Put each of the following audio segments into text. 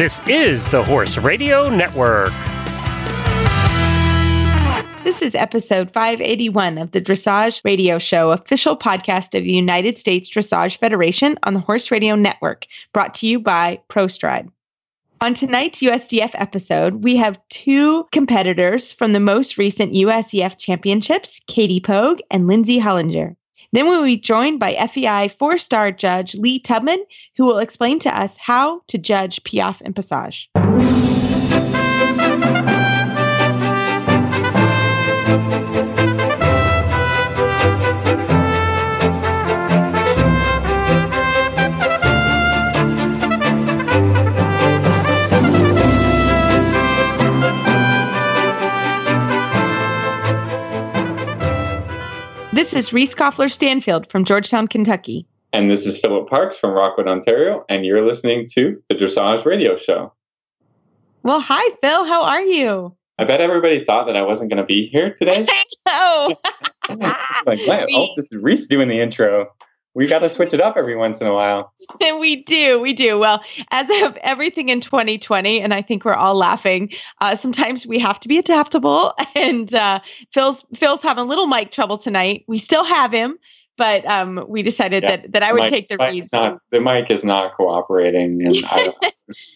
This is the Horse Radio Network. This is episode 581 of the Dressage Radio Show, official podcast of the United States Dressage Federation on the Horse Radio Network, brought to you by ProStride. On tonight's USDF episode, we have two competitors from the most recent USDF championships, Katie Poag and Lindsay Holleger. Then we'll be joined by FEI four star judge Lee Tubman, who will explain to us how to judge Piaffe and Passage. This is Reese Koffler Stanfield from Georgetown, Kentucky. And this is Philip Parkes from Rockwood, Ontario, and you're listening to the Dressage Radio Show. Well, hi, Phil. How are you? I bet everybody thought that I wasn't going to be here today. I know. like, wow, oh, this is Reese doing the intro we got to switch it up every once in a while. And we do, we do. Well, as of everything in 2020, and I think we're all laughing. Uh, sometimes we have to be adaptable, and uh, Phil's Phil's having a little mic trouble tonight. We still have him, but um, we decided yeah, that that I would mic, take the read. The mic is not cooperating, and I,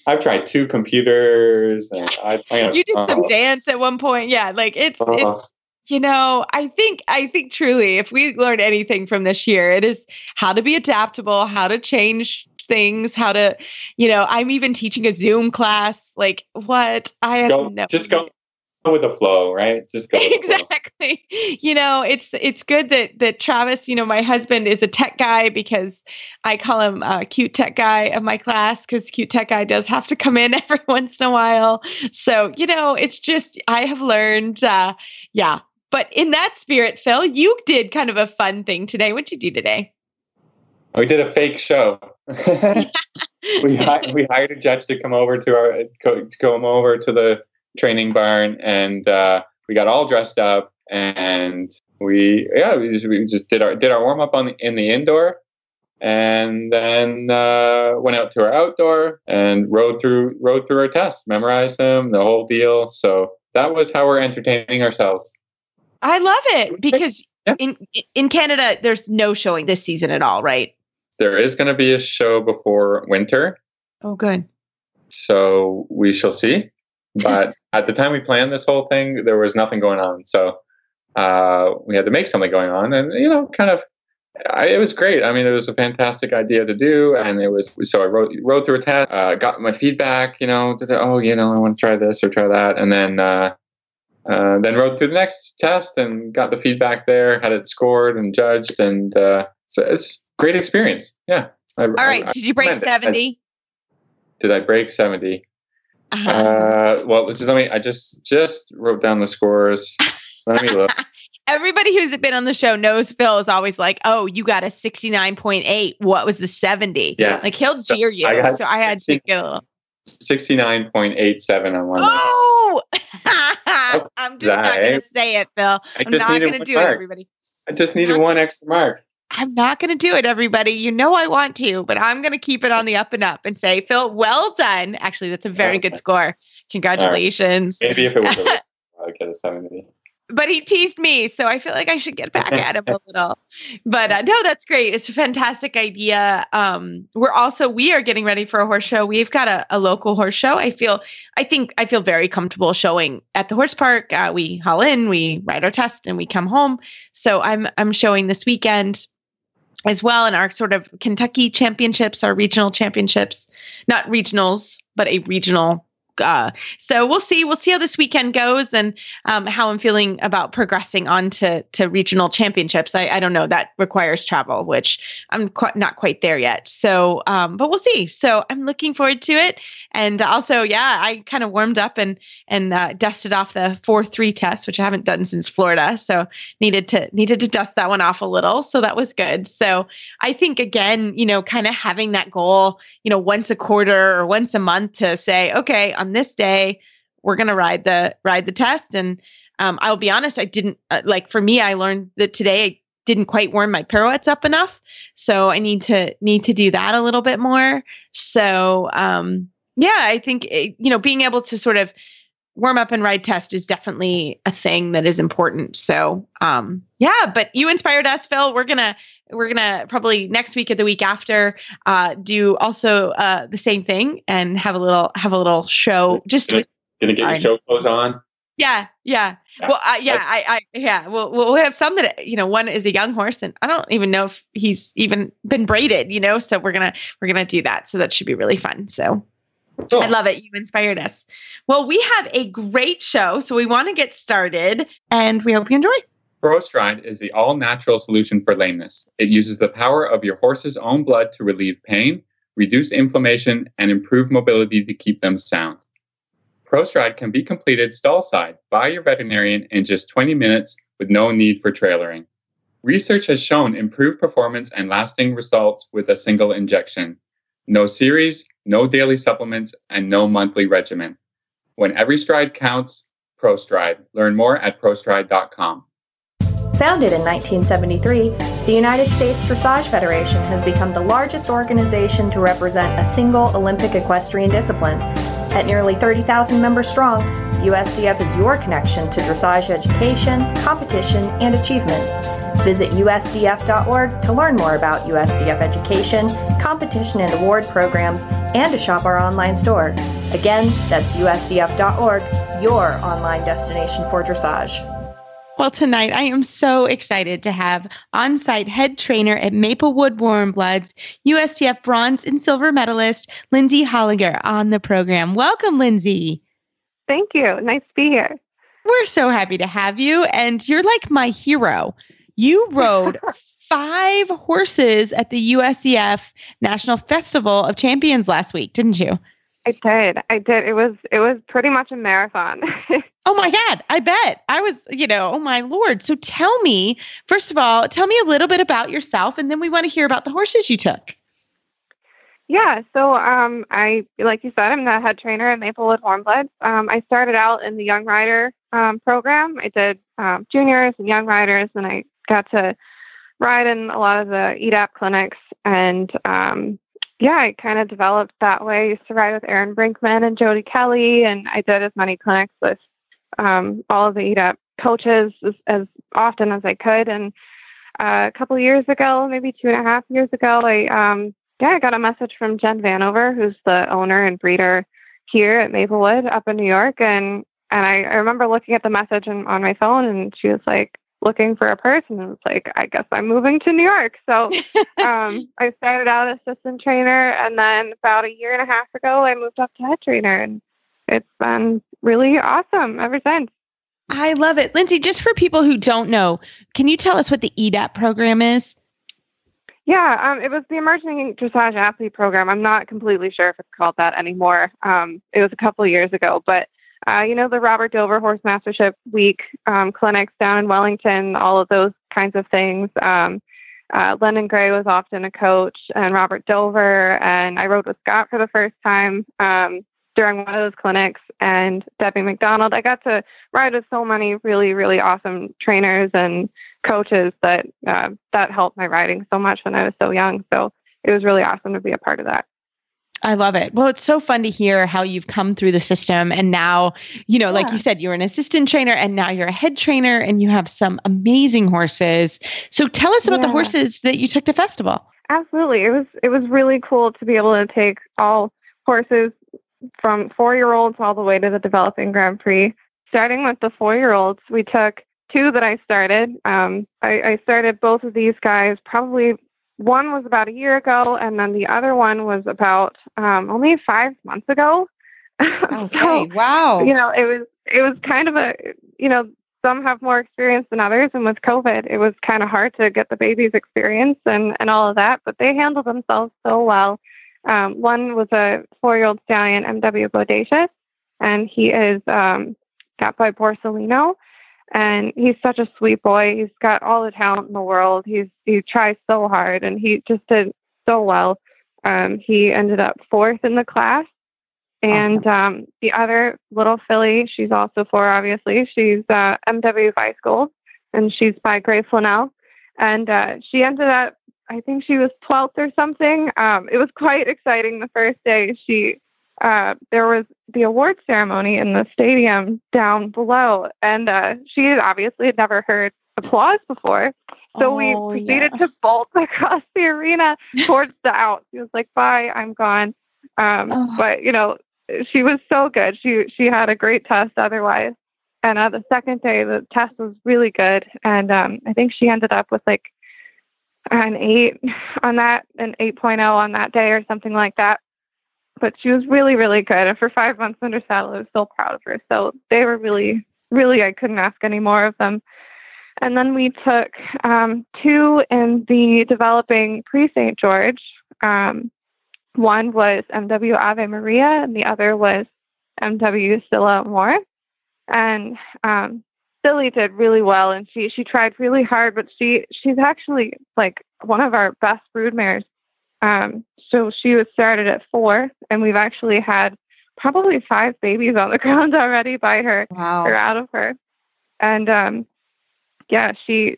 have tried two computers, and I, I you did some dance at one point. Yeah, like it's uh, it's you know, I think I think truly if we learn anything from this year, it is how to be adaptable, how to change things, how to, you know, I'm even teaching a Zoom class. Like what? I go, no just go with the flow, right? Just go exactly. You know, it's it's good that that Travis, you know, my husband is a tech guy because I call him a cute tech guy of my class because cute tech guy does have to come in every once in a while. So you know, it's just I have learned, uh, yeah, but in that spirit, Phil, you did kind of a fun thing today. What'd you do today? We did a fake show. we, we hired a judge to come over to our to come over to the training barn, and uh, we got all dressed up, and we yeah we just, we just did our did our warm up on the, in the indoor, and then uh, went out to our outdoor and rode through rode through our tests, memorized them, the whole deal. So that was how we're entertaining ourselves. I love it because yeah. in in Canada there's no showing this season at all, right? There is going to be a show before winter. Oh, good. So we shall see. But at the time we planned this whole thing, there was nothing going on. So uh, we had to make something going on, and you know, kind of. I, it was great. I mean, it was a fantastic idea to do, and it was so I wrote wrote through a test, uh, got my feedback. You know, oh, you know, I want to try this or try that, and then uh, uh, then rode through the next test and got the feedback there, had it scored and judged, and uh, so it's great experience. Yeah. I, All right. I, Did you break seventy? Did I break 70 uh-huh. uh, well, just let me. I just just wrote down the scores. Let me look. Everybody who's been on the show knows Phil is always like, "Oh, you got a sixty-nine point eight. What was the 70? Yeah, like he'll jeer you. I so I had to get a little. 69.87 on one. Oh, I'm just not going to say it, Phil. I'm not going to do mark. it, everybody. I just needed one extra mark. I'm not going to do it, everybody. You know I want to, but I'm going to keep it on the up and up and say, Phil, well done. Actually, that's a very good score. Congratulations. Right. Maybe if it was a I'd get a 70 but he teased me, so I feel like I should get back at him a little. But uh, no, that's great. It's a fantastic idea. Um, we're also we are getting ready for a horse show. We've got a, a local horse show. I feel, I think, I feel very comfortable showing at the horse park. Uh, we haul in, we ride our test, and we come home. So I'm I'm showing this weekend as well in our sort of Kentucky championships, our regional championships, not regionals, but a regional uh, so we'll see. We'll see how this weekend goes and um, how I'm feeling about progressing on to, to regional championships. I, I don't know. That requires travel, which I'm not quite there yet. So, um, but we'll see. So I'm looking forward to it. And also, yeah, I kind of warmed up and and uh, dusted off the four three test, which I haven't done since Florida. So needed to needed to dust that one off a little. So that was good. So I think again, you know, kind of having that goal, you know, once a quarter or once a month to say, okay, on this day, we're gonna ride the ride the test. And um, I'll be honest, I didn't uh, like for me. I learned that today I didn't quite warm my pirouettes up enough, so I need to need to do that a little bit more. So um, yeah, I think eh, you know being able to sort of warm up and ride test is definitely a thing that is important. So, um, yeah, but you inspired us, Phil. We're gonna we're gonna probably next week or the week after uh, do also uh, the same thing and have a little have a little show. Just gonna, gonna get your show clothes on. Yeah, yeah. Well, uh, yeah, I, I, yeah. Well, we'll have some that you know. One is a young horse, and I don't even know if he's even been braided. You know, so we're gonna we're gonna do that. So that should be really fun. So Cool. I love it. You inspired us. Well, we have a great show, so we want to get started, and we hope you enjoy. ProStride is the all natural solution for lameness. It uses the power of your horse's own blood to relieve pain, reduce inflammation, and improve mobility to keep them sound. ProStride can be completed stall side by your veterinarian in just 20 minutes with no need for trailering. Research has shown improved performance and lasting results with a single injection. No series, no daily supplements, and no monthly regimen. When every stride counts, ProStride. Learn more at prostride.com. Founded in 1973, the United States Dressage Federation has become the largest organization to represent a single Olympic equestrian discipline. At nearly 30,000 members strong, USDF is your connection to dressage education, competition, and achievement. Visit usdf.org to learn more about USDF education, competition and award programs, and to shop our online store. Again, that's usdf.org, your online destination for dressage. Well, tonight I am so excited to have on site head trainer at Maplewood Warm Bloods, USDF bronze and silver medalist, Lindsay Holleger, on the program. Welcome, Lindsay. Thank you. Nice to be here. We're so happy to have you. And you're like my hero. You rode five horses at the USDF National Festival of Champions last week, didn't you? I did. I did. It was it was pretty much a marathon. oh my god, I bet. I was, you know, oh my lord. So tell me, first of all, tell me a little bit about yourself and then we want to hear about the horses you took. Yeah, so um I like you said, I'm the head trainer at Maplewood Warmblood. Um I started out in the young rider um, program. I did um, juniors and young riders and I got to ride in a lot of the EDAP clinics and um, yeah, I kind of developed that way. I used to ride with Aaron Brinkman and Jody Kelly, and I did as many clinics with um, all of the EDAP coaches as, as, often as I could. And uh, a couple years ago, maybe two and a half years ago, I um, yeah, I got a message from Jen Vanover, who's the owner and breeder here at Maplewood up in New York, and and I, I remember looking at the message on, on my phone, and she was like, looking for a person and it's like i guess i'm moving to new york. So um, i started out assistant trainer and then about a year and a half ago i moved up to head trainer and it's been really awesome ever since. I love it. Lindsay just for people who don't know can you tell us what the edap program is? Yeah um, it was the emerging dressage athlete program. I'm not completely sure if it's called that anymore. Um, it was a couple years ago but uh, you know, the Robert Dover Horse Mastership Week um, clinics down in Wellington, all of those kinds of things. Um, uh, Lendon Gray was often a coach, and Robert Dover, and I rode with Scott for the first time um, during one of those clinics, and Debbie McDonald. I got to ride with so many really, really awesome trainers and coaches that uh, that helped my riding so much when I was so young. So it was really awesome to be a part of that. I love it. Well, it's so fun to hear how you've come through the system. And now, you know, yeah. like you said, you're an assistant trainer and now you're a head trainer and you have some amazing horses. So tell us about yeah. the horses that you took to festival. Absolutely. It was it was really cool to be able to take all horses from four year olds all the way to the developing Grand Prix. Starting with the four year olds, we took two that I started. Um, I, I started both of these guys probably one was about a year ago, and then the other one was about um, only five months ago. Okay. so, wow. You know, it was it was kind of a you know some have more experience than others, and with COVID, it was kind of hard to get the baby's experience and and all of that. But they handled themselves so well. Um, one was a four-year-old stallion, MW Bodacious, and he is um, got by Borsellino and he's such a sweet boy. He's got all the talent in the world. He's he tries so hard, and he just did so well. Um, he ended up fourth in the class, and awesome. um, the other little filly, she's also four, obviously. She's uh, MW Vice Gold, and she's by Gray Flannel, and uh, she ended up. I think she was 12th or something. Um, it was quite exciting the first day. She uh, there was the award ceremony in the stadium down below, and uh, she obviously had never heard applause before. So Oh, we proceeded yeah. to bolt across the arena towards the out. She was like, "Bye, I'm gone." Um, Oh. But you know, she was so good. She she had a great test otherwise. And uh, the second day, the test was really good, and um, I think she ended up with like an eight on that, an 8.0 on that day, or something like that. But she was really, really good. And for five months under saddle, I was so proud of her. So they were really, really, I couldn't ask any more of them. And then we took um, two in the developing pre St. George. Um, one was MW Ave Maria, and the other was MW Scylla Moore. And um, Silly did really well, and she she tried really hard, but she she's actually like one of our best broodmares. Um, so she was started at four, and we've actually had probably five babies on the ground already by her Wow. or out of her. And um yeah, she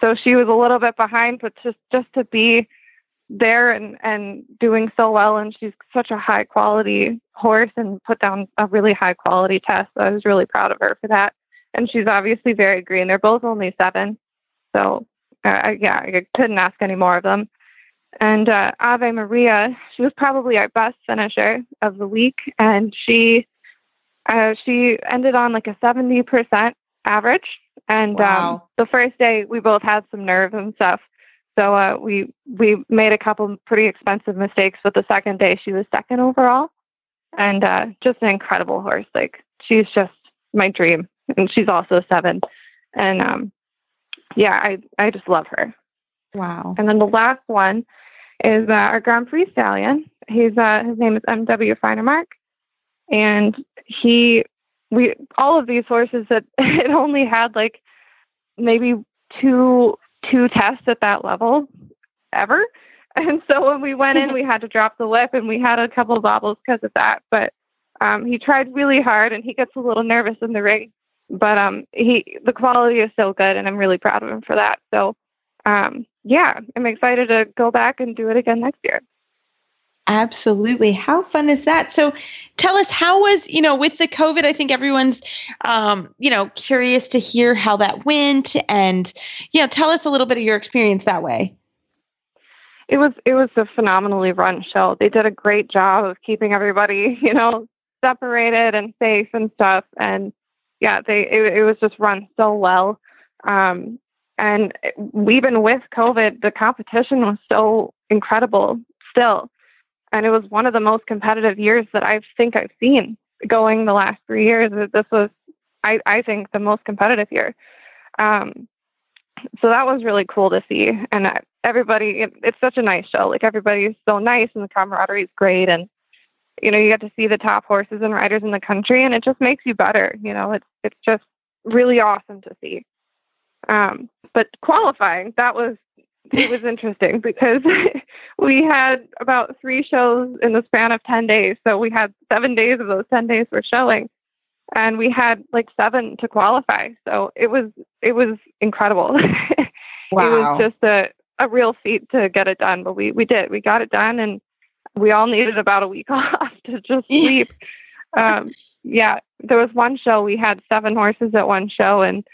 so she was a little bit behind, but just just to be there and and doing so well and she's such a high quality horse and put down a really high quality test. So I was really proud of her for that. And she's obviously very green. They're both only seven. So uh, yeah, I couldn't ask any more of them. And uh, Ave Maria, she was probably our best finisher of the week, and she uh, she ended on like a seventy percent average. And um, the first day, we both had some nerves and stuff, so uh, we we made a couple pretty expensive mistakes. But the second day, she was second overall, and uh, just an incredible horse. Like she's just my dream, and she's also seven. And um, yeah, I I just love her. Wow. And then the last one is uh, our Grand Prix stallion. He's uh, his name is M.W. Finemark, and he we all of these horses that it only had like maybe two two tests at that level ever. And so when we went in, we had to drop the whip, and we had a couple of bobbles because of that. But um, he tried really hard, and he gets a little nervous in the ring. But um, he the quality is so good, and I'm really proud of him for that. So um, yeah, I'm excited to go back and do it again next year. Absolutely. How fun is that? So tell us how was, you know, with the COVID, I think everyone's um, you know, curious to hear how that went and you know, tell us a little bit of your experience that way. It was it was a phenomenally run show. They did a great job of keeping everybody, you know, separated and safe and stuff. And yeah, they it, it was just run so well. Um, and even with COVID, the competition was so incredible still. And it was one of the most competitive years that I think I've seen going the last three years. This was, I, I think, the most competitive year. Um, so that was really cool to see. And everybody, it, it's such a nice show. Like everybody's so nice and the camaraderie is great. And, you know, you get to see the top horses and riders in the country and it just makes you better. You know, it's, it's just really awesome to see. Um, but qualifying, that was, it was interesting because we had about three shows in the span of 10 days. So we had seven days of those 10 days were showing and we had like seven to qualify. So it was, it was incredible. it was just a, a real feat to get it done, but we, we did, we got it done and we all needed about a week off to just sleep. um, yeah, there was one show, we had seven horses at one show and,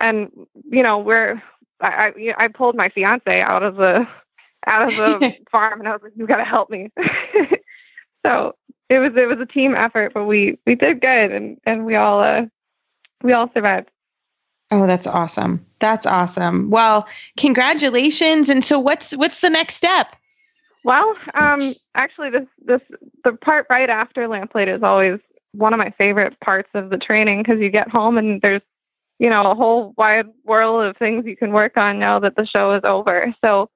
and, you know, we're, I, I, I pulled my fiance out of the, out of the farm and I was like, you got to help me. so it was, it was a team effort, but we, we did good and, and we all, uh, we all survived. Oh, that's awesome. That's awesome. Well, congratulations. And so what's what's the next step? Well, um, actually, this this the part right after lamplight is always one of my favorite parts of the training because you get home and there's you know a whole wide world of things you can work on now that the show is over. So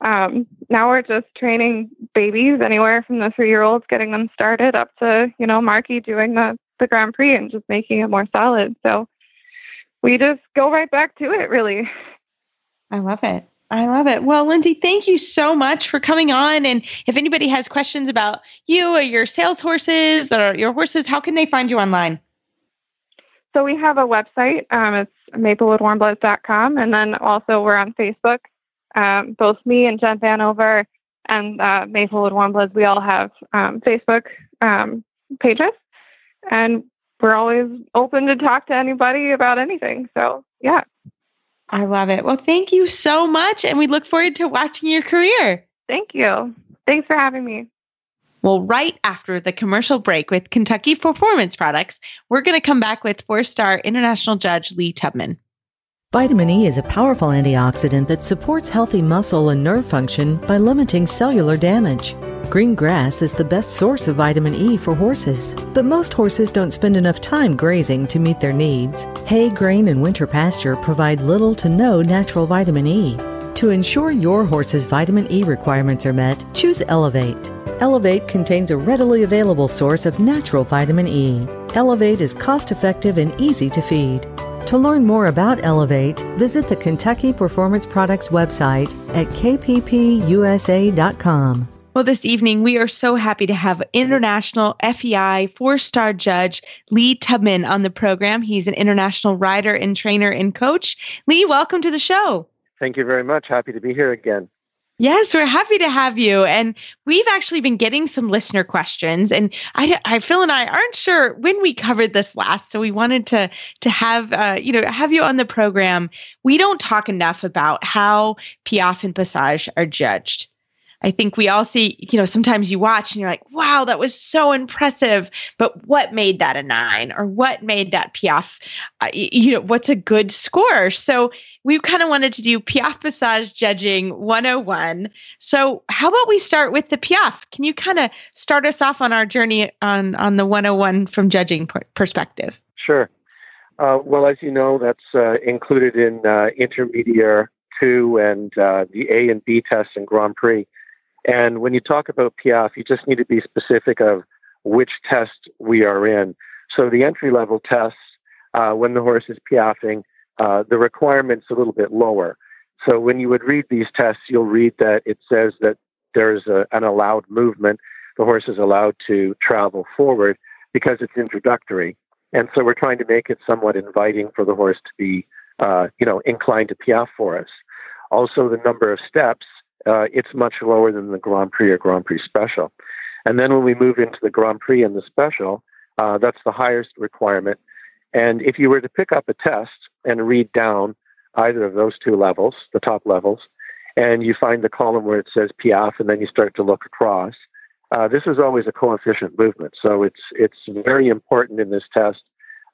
um, now we're just training babies anywhere from the three year olds, getting them started up to you know Marky doing the the Grand Prix and just making it more solid. So we just go right back to it, really. I love it. I love it. Well, Lindsay, thank you so much for coming on. And if anybody has questions about you or your sales horses or your horses, how can they find you online? So we have a website. Um, it's maplewoodwarmbloods.com. And then also we're on Facebook. Um, both me and Jen Vanover and uh, Maplewood Warmbloods, we all have um, Facebook um, pages, and we're always open to talk to anybody about anything. So, yeah. I love it. Well, thank you so much. And we look forward to watching your career. Thank you. Thanks for having me. Well, right after the commercial break with Kentucky Performance Products, we're going to come back with four star international judge Lee Tubman. Vitamin E is a powerful antioxidant that supports healthy muscle and nerve function by limiting cellular damage. Green grass is the best source of vitamin E for horses, but most horses don't spend enough time grazing to meet their needs. Hay, grain, and winter pasture provide little to no natural vitamin E. To ensure your horse's vitamin E requirements are met, choose Elevate. Elevate contains a readily available source of natural vitamin E. Elevate is cost effective and easy to feed. To learn more about Elevate, visit the Kentucky Performance Products website at kppusa.com. Well, this evening, we are so happy to have international FEI four star judge Lee Tubman on the program. He's an international rider and trainer and coach. Lee, welcome to the show. Thank you very much. Happy to be here again. Yes, we're happy to have you. And we've actually been getting some listener questions. And I, I Phil and I aren't sure when we covered this last. So we wanted to to have uh, you know have you on the program. We don't talk enough about how Piaffe and Passage are judged. I think we all see, you know, sometimes you watch and you're like, wow, that was so impressive. But what made that a nine or what made that Piaffe, uh, you know, what's a good score? So we kind of wanted to do Piaffe Passage judging 101. So how about we start with the Piaffe? Can you kind of start us off on our journey on, on the 101 from judging perspective? Sure. Uh, well, as you know, that's uh, included in uh, Intermediate 2 and uh, the A and B tests in Grand Prix. And when you talk about Piaffe, you just need to be specific of which test we are in. So the entry level tests, uh, when the horse is piaffing, uh, the requirement's a little bit lower. So when you would read these tests, you'll read that it says that there's a, an allowed movement. The horse is allowed to travel forward because it's introductory. And so we're trying to make it somewhat inviting for the horse to be, uh, you know, inclined to piaffe for us. Also, the number of steps uh, it's much lower than the Grand Prix or Grand Prix Special. And then when we move into the Grand Prix and the Special, uh, that's the highest requirement. And if you were to pick up a test and read down either of those two levels, the top levels, and you find the column where it says Piaffe, and then you start to look across, uh, this is always a coefficient movement. So it's it's very important in this test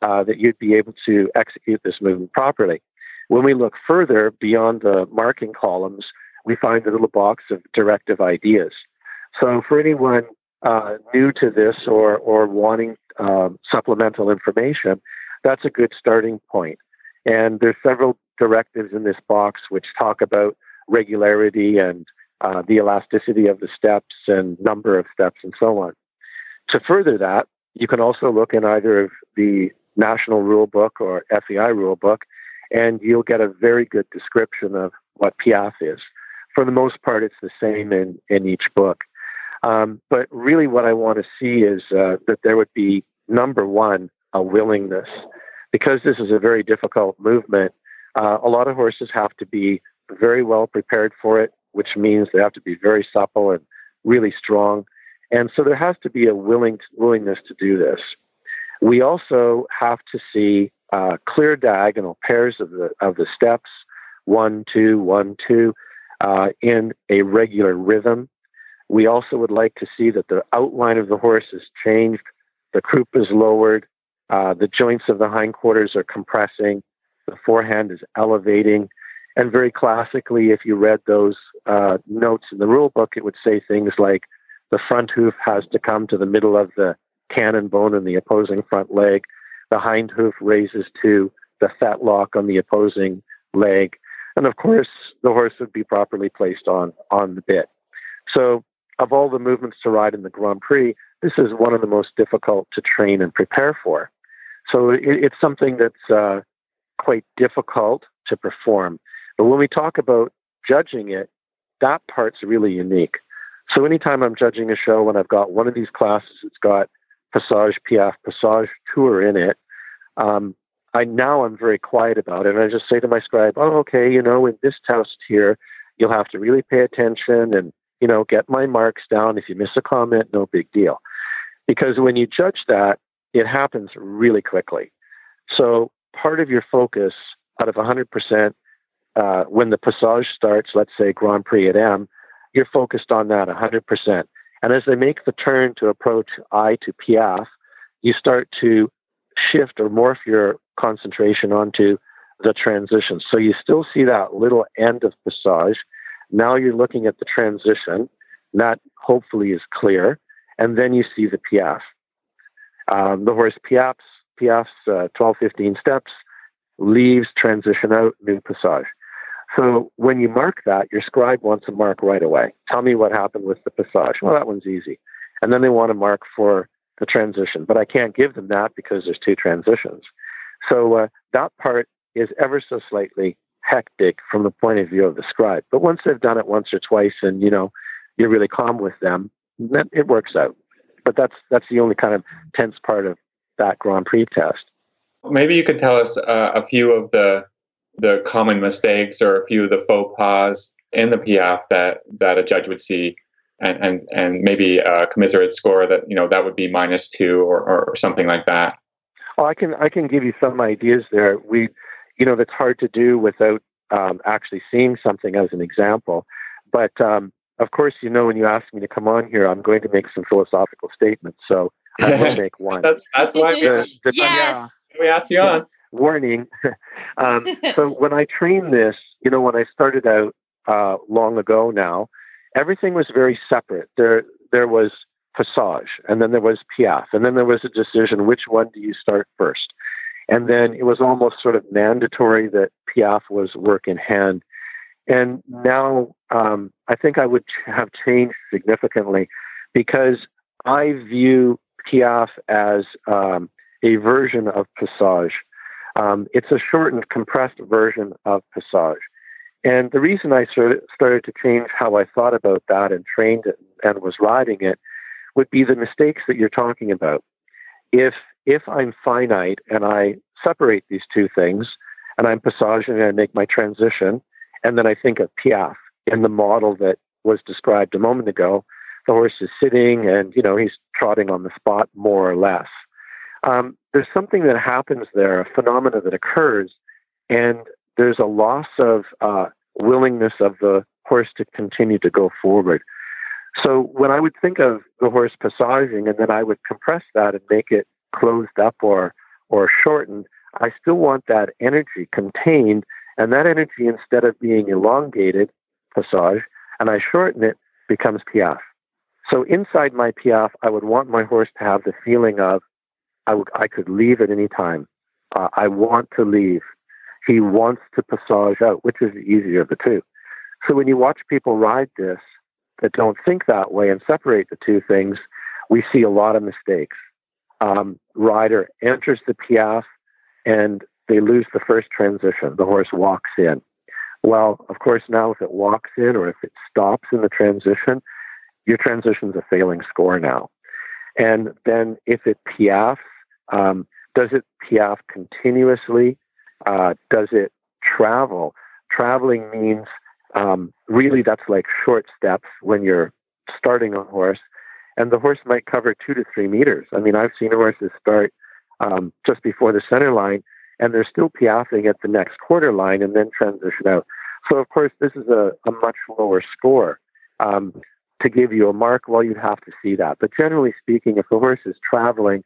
uh, that you'd be able to execute this movement properly. When we look further beyond the marking columns, we find a little box of directive ideas. So for anyone uh, new to this or, or wanting um, supplemental information, that's a good starting point. And there's several directives in this box which talk about regularity and uh, the elasticity of the steps and number of steps and so on. To further that, you can also look in either of the National Rule Book or FEI Rule Book, and you'll get a very good description of what Piaffe is for the most part, it's the same in, in each book. Um, but really, what I want to see is uh, that there would be number one, a willingness. Because this is a very difficult movement, uh, a lot of horses have to be very well prepared for it, which means they have to be very supple and really strong. And so there has to be a willing willingness to do this. We also have to see uh, clear diagonal pairs of the of the steps, one, two, one, two, uh, in a regular rhythm. We also would like to see that the outline of the horse is changed, the croup is lowered, uh, the joints of the hindquarters are compressing, the forehand is elevating. And very classically, if you read those uh, notes in the rule book, it would say things like the front hoof has to come to the middle of the cannon bone in the opposing front leg. The hind hoof raises to the fetlock on the opposing leg and of course the horse would be properly placed on on the bit. So of all the movements to ride in the Grand Prix, this is one of the most difficult to train and prepare for. So it, it's something that's uh, quite difficult to perform. But when we talk about judging it, that part's really unique. So anytime I'm judging a show, when I've got one of these classes, it's got Passage Piaffe Passage Tour in it, um, I now I'm very quiet about it. And I just say to my scribe, oh, okay, you know, in this test here, you'll have to really pay attention and you know, get my marks down. If you miss a comment, no big deal. Because when you judge that, it happens really quickly. So part of your focus out of 100%, uh, when the passage starts, let's say Grand Prix at M, you're focused on that 100%. And as they make the turn to approach I to Piaffe, you start to shift or morph your concentration onto the transition. So you still see that little end of passage. Now you're looking at the transition. That hopefully is clear. And then you see the Piaffe. Um, the horse Piaffe's, Piaffe's uh, 12, 15 steps, leaves, transition out, new passage. So when you mark that, your scribe wants a mark right away. Tell me what happened with the passage. Well, that one's easy. And then they want to mark for the transition, but I can't give them that because there's two transitions. So uh, that part is ever so slightly hectic from the point of view of the scribe. But once they've done it once or twice, and you know you're really calm with them, then it works out. But that's that's the only kind of tense part of that Grand Prix test. Maybe you could tell us uh, a few of the the common mistakes or a few of the faux pas in the Piaffe that that a judge would see, and and and maybe a commiserate score that you know that would be minus two or or something like that. Well, I can I can give you some ideas there. We, you know, that's hard to do without um, actually seeing something as an example. But um, of course, you know, when you ask me to come on here, I'm going to make some philosophical statements. So I will make one. that's that's why the, the, yes. we asked you on warning. um, so when I trained this, you know, when I started out uh, long ago now, everything was very separate. There, there was Passage, and then there was Piaffe, and then there was a decision: which one do you start first? And then it was almost sort of mandatory that Piaffe was work in hand. And now um, I think I would have changed significantly because I view Piaffe as um, a version of Passage. Um, it's a shortened, compressed version of Passage. And the reason I started, to change how I thought about that and trained it and was riding it would be the mistakes that you're talking about. If if I'm finite and I separate these two things and I'm passaging and I make my transition, and then I think of Piaffe in the model that was described a moment ago, the horse is sitting and you know he's trotting on the spot more or less um, there's something that happens there, a phenomena that occurs, and there's a loss of uh, willingness of the horse to continue to go forward. So when I would think of the horse passaging, and then I would compress that and make it closed up or or shortened, I still want that energy contained, and that energy instead of being elongated, passage, and I shorten it, becomes piaffe. So inside my piaffe, I would want my horse to have the feeling of I, w- I could leave at any time. Uh, I want to leave. He wants to passage out, which is the easier of the two. So when you watch people ride this that don't think that way and separate the two things, we see a lot of mistakes. Um, rider enters the piaffe and they lose the first transition. The horse walks in. Well, of course, now if it walks in or if it stops in the transition, your transition's a failing score now. And then if it piaffes um, does it piaffe continuously? Uh, does it travel? Traveling means um, really that's like short steps when you're starting a horse, and the horse might cover two to three meters. I mean, I've seen horses start um, just before the center line, and they're still piaffing at the next quarter line and then transition out. So, of course, this is a, a much lower score. Um, to give you a mark, well, you'd have to see that. But generally speaking, if the horse is traveling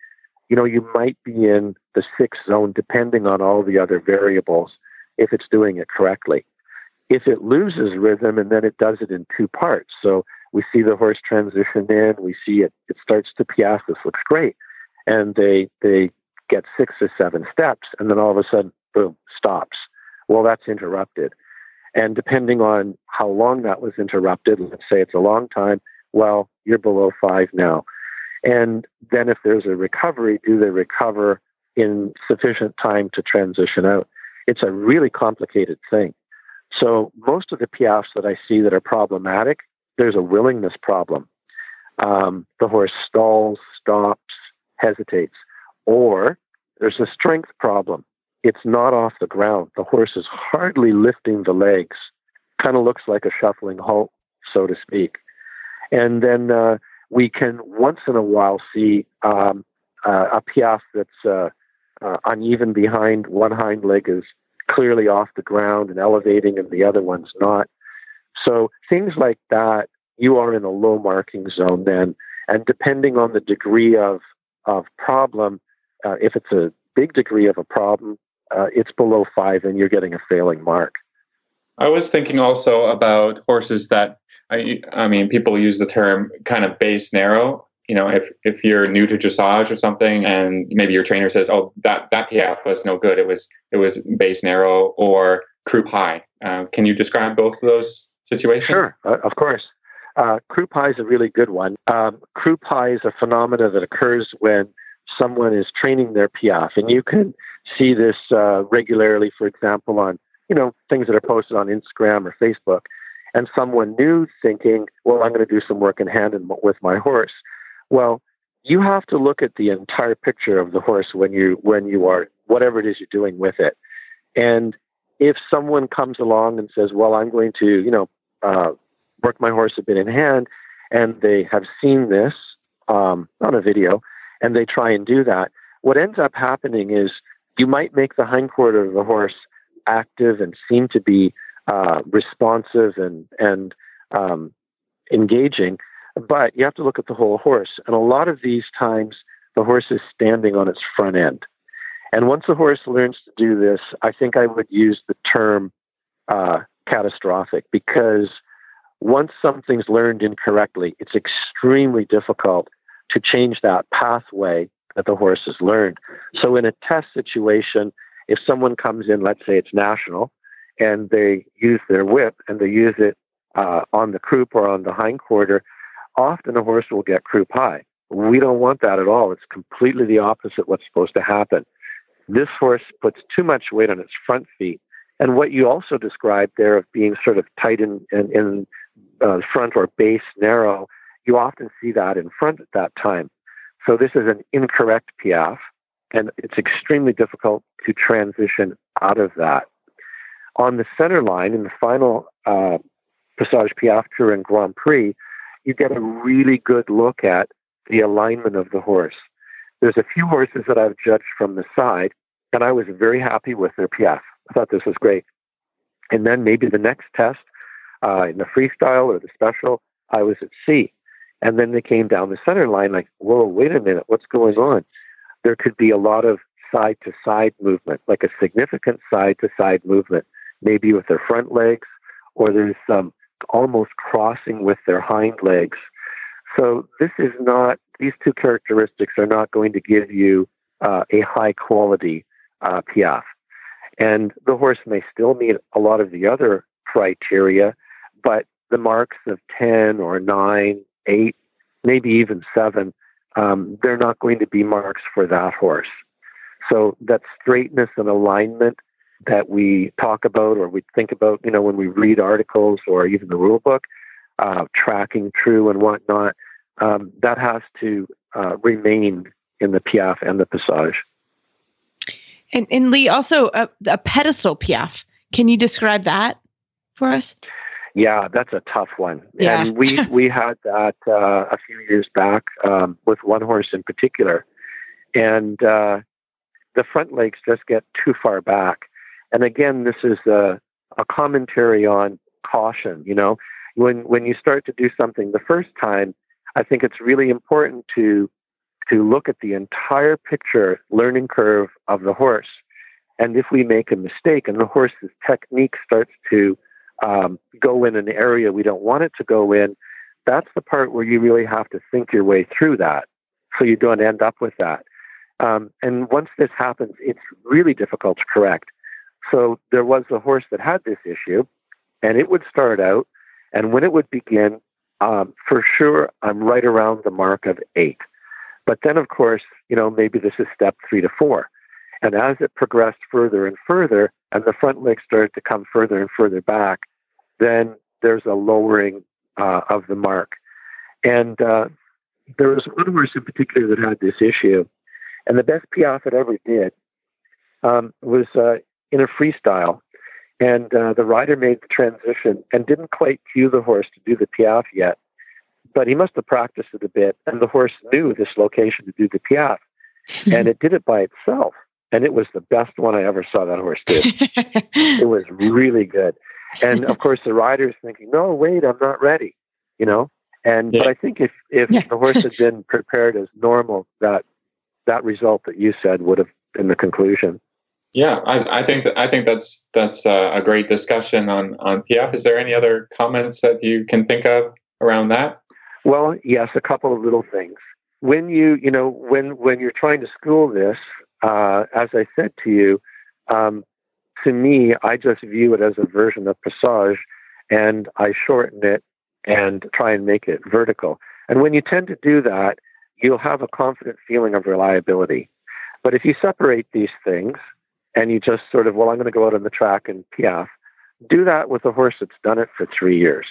you know, you might be in the sixth zone depending on all the other variables if it's doing it correctly. If it loses rhythm and then it does it in two parts, so we see the horse transition in, we see it, it starts to piaffe, this looks great. And they, they get six or seven steps, and then all of a sudden, boom, stops. Well, that's interrupted. And depending on how long that was interrupted, let's say it's a long time, well, you're below five now. And then if there's a recovery, do they recover in sufficient time to transition out? It's a really complicated thing. So most of the piaffes that I see that are problematic, there's a willingness problem. Um, the horse stalls, stops, hesitates, or there's a strength problem. It's not off the ground. The horse is hardly lifting the legs. Kind of looks like a shuffling halt, so to speak. And then uh, we can once in a while see um, uh, a Piaffe that's uh, uh, uneven behind. One hind leg is clearly off the ground and elevating, and the other one's not. So things like that, you are in a low marking zone then. And depending on the degree of, of problem, uh, if it's a big degree of a problem, uh, it's below five and you're getting a failing mark. I was thinking also about horses that I, I mean, people use the term kind of base narrow. You know, if if you're new to dressage or something, and maybe your trainer says, "Oh, that that piaffe was no good. It was it was base narrow or croup high." Uh, can you describe both of those situations? Sure, uh, of course. Uh, croup high is a really good one. Um, croup high is a phenomena that occurs when someone is training their piaffe, and you can see this uh, regularly. For example, on you know things that are posted on Instagram or Facebook, and someone new thinking, "Well, I'm going to do some work in hand and with my horse." Well, you have to look at the entire picture of the horse when you when you are whatever it is you're doing with it, and if someone comes along and says, "Well, I'm going to you know uh, work my horse a bit in hand," and they have seen this um, on a video, and they try and do that, what ends up happening is you might make the hindquarter of the horse active and seem to be uh, responsive and and um, engaging, but you have to look at the whole horse. And a lot of these times, the horse is standing on its front end. And once the horse learns to do this, I think I would use the term uh, catastrophic because once something's learned incorrectly, it's extremely difficult to change that pathway that the horse has learned. So, in a test situation, if someone comes in, let's say it's national, and they use their whip and they use it uh, on the croup or on the hindquarter, often a horse will get croup high. We don't want that at all. It's completely the opposite what's supposed to happen. This horse puts too much weight on its front feet. And what you also described there of being sort of tight in, in, in uh, front or base narrow, you often see that in front at that time. So this is an incorrect piaffe, and it's extremely difficult to transition out of that. On the center line, in the final uh, Passage Piaffe Tour and Grand Prix, you get a really good look at the alignment of the horse. There's a few horses that I've judged from the side, and I was very happy with their piaffe. I thought this was great. And then maybe the next test uh, in the freestyle or the special, I was at sea. And then they came down the center line, like, whoa, wait a minute, what's going on? There could be a lot of side to side movement, like a significant side to side movement, maybe with their front legs, or there's some almost crossing with their hind legs. So this is not, these two characteristics are not going to give you uh, a high quality uh, piaffe. And the horse may still meet a lot of the other criteria, but the marks of 10 or 9 eight, maybe even seven, um, they're not going to be marks for that horse. So that straightness and alignment that we talk about or we think about, you know, when we read articles or even the rule book, uh, tracking true and whatnot, um, that has to uh, remain in the piaffe and the passage. And, and Lee, also a, a pedestal piaffe. Can you describe that for us? Yeah, that's a tough one. Yeah. And we, we had that uh, a few years back um, with one horse in particular. And uh, the front legs just get too far back. And again, this is a, a commentary on caution. You know, when, when you start to do something the first time, I think it's really important to to look at the entire picture learning curve of the horse. And if we make a mistake and the horse's technique starts to um, go in an area we don't want it to go in, that's the part where you really have to think your way through that so you don't end up with that. Um, and once this happens, it's really difficult to correct. So there was a horse that had this issue, and it would start out, and when it would begin, um, for sure, I'm right around the mark of eight. But then, of course, you know, maybe this is step three to four. And as it progressed further and further, and the front legs started to come further and further back, then there's a lowering uh, of the mark. And uh, there was one horse in particular that had this issue. And the best piaffe it ever did um, was uh, in a freestyle. And uh, the rider made the transition and didn't quite cue the horse to do the piaffe yet. but he must have practiced it a bit, and the horse knew this location to do the piaffe, and it did it by itself. And it was the best one I ever saw that horse do. it was really good. And of course, the rider's thinking, "No, wait, I'm not ready," you know. And Yeah. but I think if if Yeah. the horse had been prepared as normal, that that result that you said would have been the conclusion. Yeah, I, I think that, I think that's that's uh, a great discussion on on piaffe. Is there any other comments that you can think of around that? Well, yes, a couple of little things. When you, you know, when when you're trying to school this, uh, as I said to you, um, to me, I just view it as a version of passage, and I shorten it and try and make it vertical. And when you tend to do that, you'll have a confident feeling of reliability. But if you separate these things and you just sort of, well, I'm going to go out on the track and piaffe, do that with a horse that's done it for three years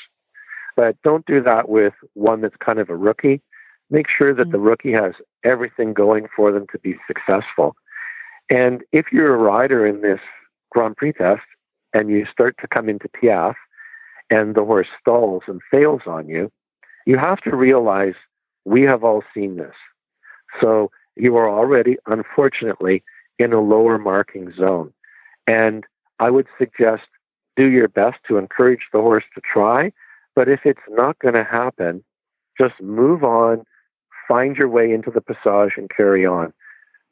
but don't do that with one that's kind of a rookie. Make sure that the mm. rookie has everything going for them to be successful. And if you're a rider in this Grand Prix test and you start to come into Piaffe and the horse stalls and fails on you, you have to realize we have all seen this. So you are already, unfortunately, in a lower marking zone. And I would suggest do your best to encourage the horse to try. But if it's not going to happen, just move on, find your way into the passage and carry on.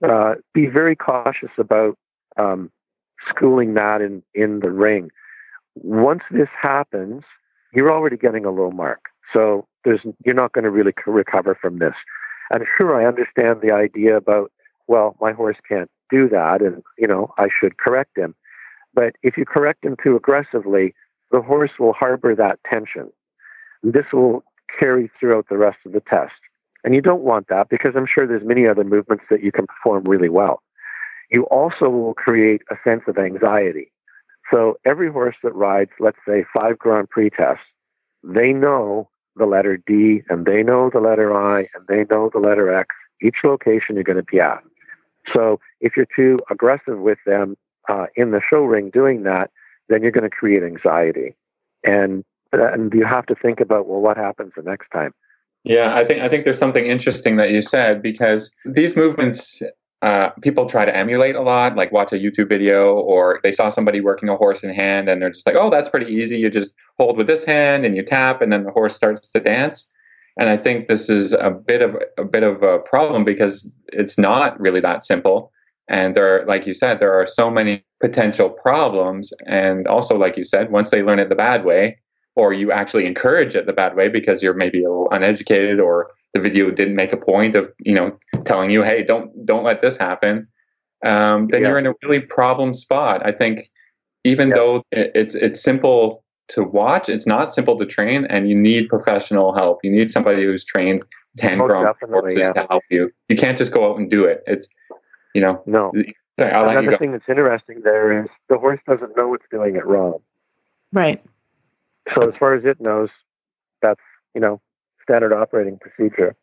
Uh, be very cautious about um, schooling that in, in the ring. Once this happens, you're already getting a low mark. So there's, you're not going to really co- recover from this. And sure, I understand the idea about, well, my horse can't do that and, you know, I should correct him. But if you correct him too aggressively, the horse will harbor that tension. This will carry throughout the rest of the test. And you don't want that because I'm sure there's many other movements that you can perform really well. You also will create a sense of anxiety. So every horse that rides, let's say, five Grand Prix tests, they know the letter D and they know the letter I and they know the letter X. Each location you're going to be at. So if you're too aggressive with them uh, in the show ring doing that, then you're going to create anxiety. And and you have to think about well, what happens the next time? Yeah, I think I think there's something interesting that you said because these movements uh, people try to emulate a lot, like watch a YouTube video or they saw somebody working a horse in hand and they're just like, oh, that's pretty easy. You just hold with this hand and you tap and then the horse starts to dance. And I think this is a bit of a bit of a problem because it's not really that simple. And there, are, like you said, there are so many potential problems. And also, like you said, once they learn it the bad way, or you actually encourage it the bad way because you're maybe a little uneducated or the video didn't make a point of you know telling you hey don't don't let this happen um, then Yeah. you're in a really problem spot i think even Yeah. though it, it's it's simple to watch it's not simple to train and you need professional help you need somebody who's trained 10 Most Grand horses yeah. to help you you can't just go out and do it it's you know No. sorry, i'll let you Another go thing that's interesting there is the horse doesn't know it's doing it wrong. Right. So as far as it knows, that's you know standard operating procedure.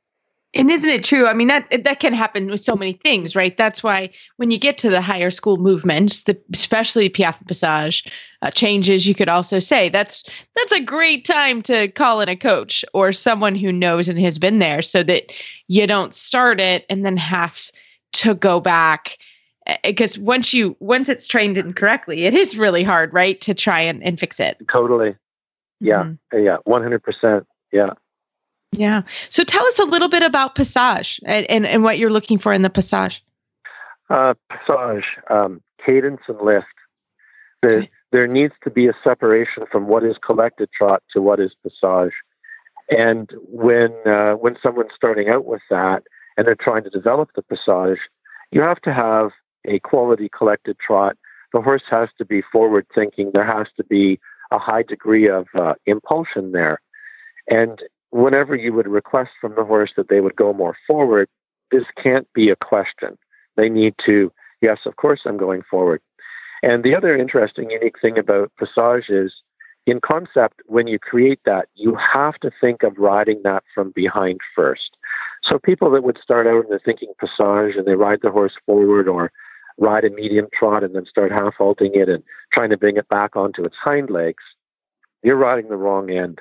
And isn't it true? I mean, that that can happen with so many things, right? That's why when you get to the higher school movements, the especially Piaffe Passage uh, changes, you could also say that's that's a great time to call in a coach or someone who knows and has been there, so that you don't start it and then have to go back. Because once you once it's trained incorrectly, it is really hard, right, to try and, and fix it. Totally. Yeah. Mhm. Yeah. One hundred percent. Yeah. Yeah. So tell us a little bit about Passage and, and, and what you're looking for in the Passage. Uh, passage, um, cadence, and lift. There, Okay. there needs to be a separation from what is collected trot to what is passage. And when uh, when someone's starting out with that and they're trying to develop the passage, you have to have a quality collected trot. The horse has to be forward thinking. There has to be a high degree of uh, impulsion there. And whenever you would request from the horse that they would go more forward, this can't be a question. They need to, yes, of course, I'm going forward. And the other interesting, unique thing about passage is in concept, when you create that, you have to think of riding that from behind first. So people that would start out and they're thinking passage and they ride the horse forward or ride a medium trot and then start half halting it and trying to bring it back onto its hind legs, you're riding the wrong end.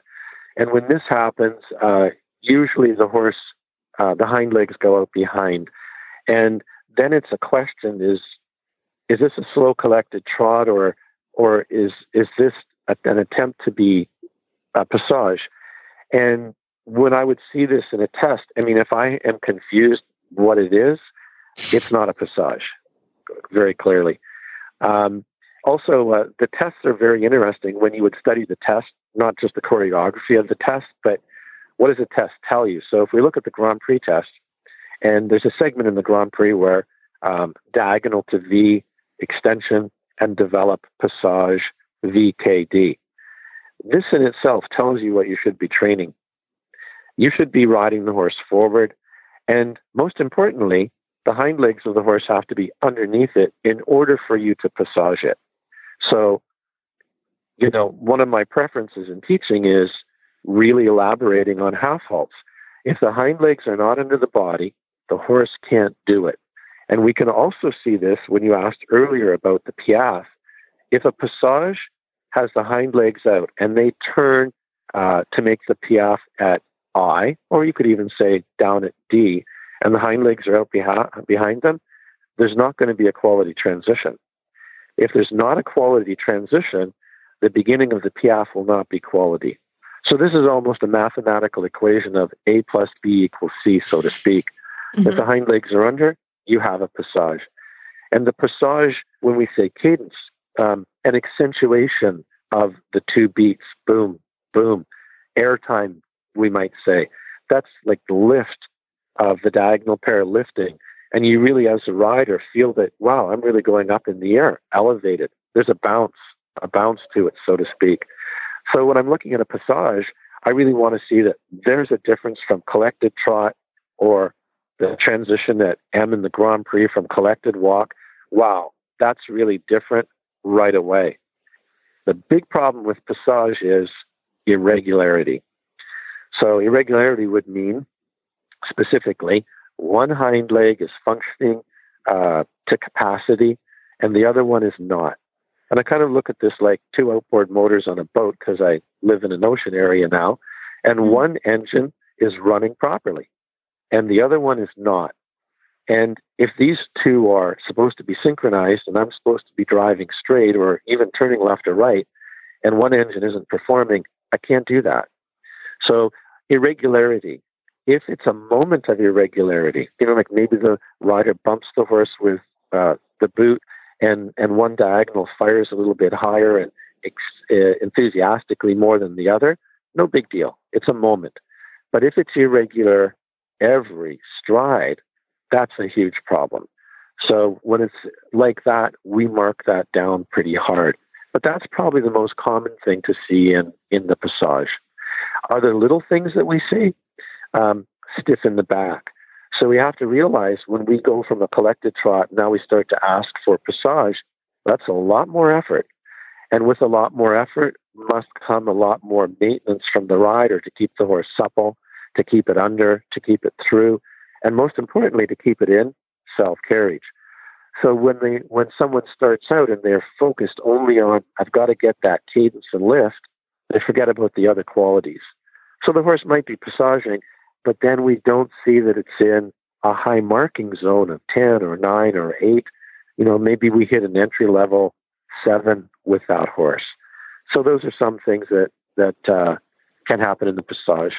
And when this happens, uh, usually the horse, uh, the hind legs go out behind. And then it's a question is, is this a slow collected trot or, or is, is this an attempt to be a passage? And when I would see this in a test, I mean, if I am confused what it is, it's not a passage, very clearly. Um, also, uh, the tests are very interesting when you would study the test, not just the choreography of the test, but what does the test tell you? So if we look at the Grand Prix test, and there's a segment in the Grand Prix where um, diagonal to V extension and develop passage VKD. This in itself tells you what you should be training. You should be riding the horse forward, and most importantly, the hind legs of the horse have to be underneath it in order for you to passage it. So, you know, one of my preferences in teaching is really elaborating on half halts. If the hind legs are not under the body, the horse can't do it. And we can also see this when you asked earlier about the piaffe. If a passage has the hind legs out and they turn uh, to make the piaffe at I, or you could even say down at D, and the hind legs are out behind, behind them, there's not going to be a quality transition. If there's not a quality transition, the beginning of the piaffe will not be quality. So this is almost a mathematical equation of A plus B equals C, so to speak. Mm-hmm. If the hind legs are under, you have a passage. And the passage, when we say cadence, um, an accentuation of the two beats, boom, boom, airtime, we might say. That's like the lift of the diagonal pair lifting. And you really, as a rider, feel that, wow, I'm really going up in the air, elevated. There's a bounce, a bounce to it, so to speak. So when I'm looking at a passage, I really want to see that there's a difference from collected trot or the transition at M in the Grand Prix from collected walk. Wow, that's really different right away. The big problem with passage is irregularity. So irregularity would mean specifically one hind leg is functioning uh, to capacity and the other one is not. And I kind of look at this like two outboard motors on a boat because I live in an ocean area now, and mm-hmm. one engine is running properly and the other one is not. And if these two are supposed to be synchronized and I'm supposed to be driving straight or even turning left or right, and one engine isn't performing, I can't do that. So irregularity. If it's a moment of irregularity, you know, like maybe the rider bumps the horse with uh, the boot, and and one diagonal fires a little bit higher and ex- uh, enthusiastically more than the other, no big deal. It's a moment. But if it's irregular every stride, that's a huge problem. So when it's like that, we mark that down pretty hard. But that's probably the most common thing to see in in the passage. Are there little things that we see? Um, stiff in the back. So we have to realize when we go from a collected trot, now we start to ask for passage, that's a lot more effort. And with a lot more effort must come a lot more maintenance from the rider to keep the horse supple, to keep it under, to keep it through, and most importantly, to keep it in self carriage. So when they when someone starts out and they're focused only on I've got to get that cadence and lift, they forget about the other qualities. So the horse might be passaging, but then we don't see that it's in a high marking zone of 10 or 9 or 8. You know, maybe we hit an entry level 7 with that horse. So those are some things that, that uh, can happen in the passage.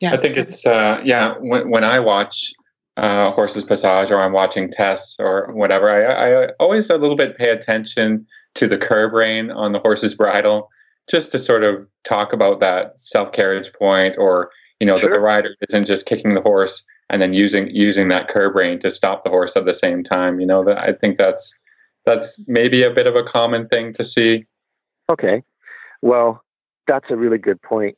Yeah. I think it's, uh, yeah, when, when I watch uh, horses passage or I'm watching tests or whatever, I, I always a little bit pay attention to the curb rein on the horse's bridle just to sort of talk about that self carriage point or you know sure. that the rider isn't just kicking the horse and then using using that curb rein to stop the horse at the same time you know that i think that's that's maybe a bit of a common thing to see. Okay. Well that's a really good point.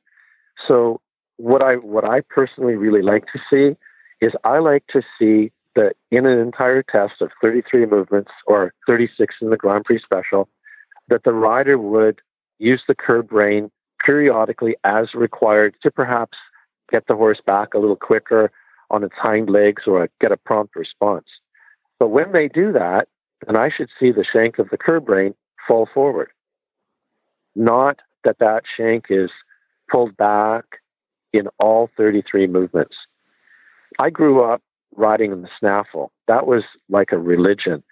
So what i what i personally really like to see is i like to see that in an entire test of 33 movements or 36 in the grand prix special that the rider would use the curb rein periodically as required to perhaps get the horse back a little quicker on its hind legs or get a prompt response. But when they do that, then I should see the shank of the curb rein fall forward. Not that that shank is pulled back in all 33 movements. I grew up riding in the snaffle. That was like a religion.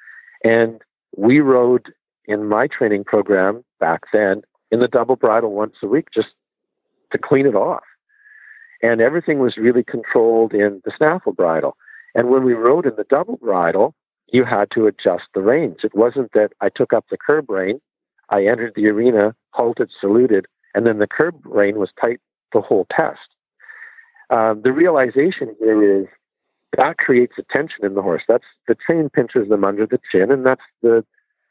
And we rode in my training program back then in the double bridle once a week just to clean it off. And everything was really controlled in the snaffle bridle. And when we rode in the double bridle, you had to adjust the reins. It wasn't that I took up the curb rein, I entered the arena, halted, saluted, and then the curb rein was tight the whole test. Um, the realization here is that creates a tension in the horse. That's the chain pinches them under the chin, and that's the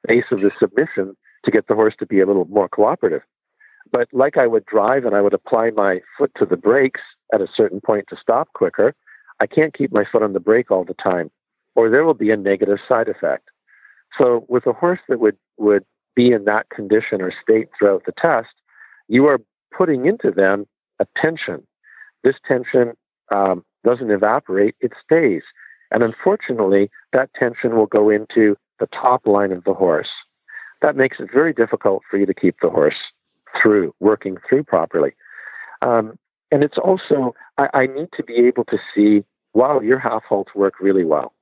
base of the submission to get the horse to be a little more cooperative. But like I would drive and I would apply my foot to the brakes at a certain point to stop quicker, I can't keep my foot on the brake all the time, or there will be a negative side effect. So with a horse that would, would be in that condition or state throughout the test, you are putting into them a tension. This tension um, doesn't evaporate, it stays. And unfortunately, that tension will go into the top line of the horse. That makes it very difficult for you to keep the horse through, working through properly. Um, and it's also, I, I, need to be able to see, wow, your half halts work really well.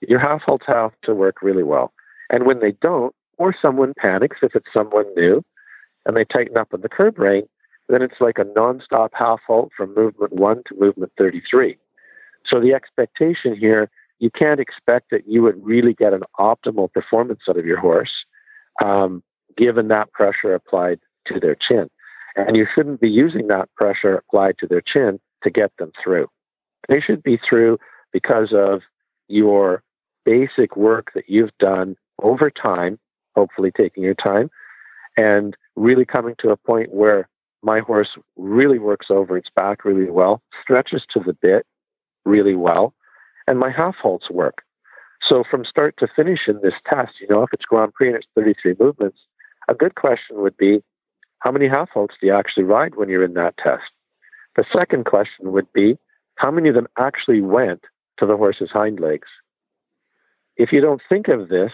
Your half halts have to work really well. And when they don't, or someone panics if it's someone new and they tighten up on the curb rein, then it's like a nonstop half halt from movement one to movement 33. So the expectation here, you can't expect that you would really get an optimal performance out of your horse um, given that pressure applied to their chin. And you shouldn't be using that pressure applied to their chin to get them through. They should be through because of your basic work that you've done over time, hopefully taking your time, and really coming to a point where my horse really works over its back really well, stretches to the bit really well, and my half halts work. So from start to finish in this test, you know, if it's Grand Prix and it's 33 movements, a good question would be, how many half halts do you actually ride when you're in that test? The second question would be, how many of them actually went to the horse's hind legs? If you don't think of this,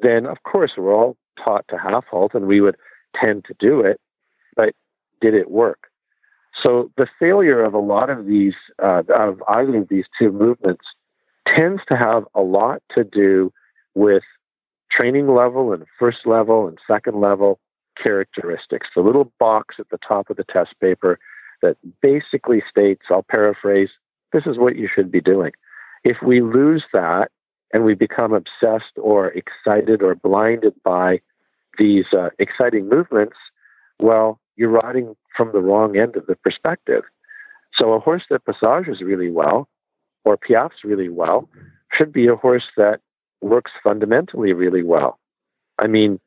then of course we're all taught to half halt and we would tend to do it, but did it work? So the failure of a lot of these, uh, of either of these two movements, tends to have a lot to do with training level and first level and second level characteristics. The little box at the top of the test paper that basically states, I'll paraphrase, this is what you should be doing. If we lose that and we become obsessed or excited or blinded by these uh, exciting movements, well, you're riding from the wrong end of the perspective. So a horse that passages really well or piaffes really well should be a horse that works fundamentally really well. I mean,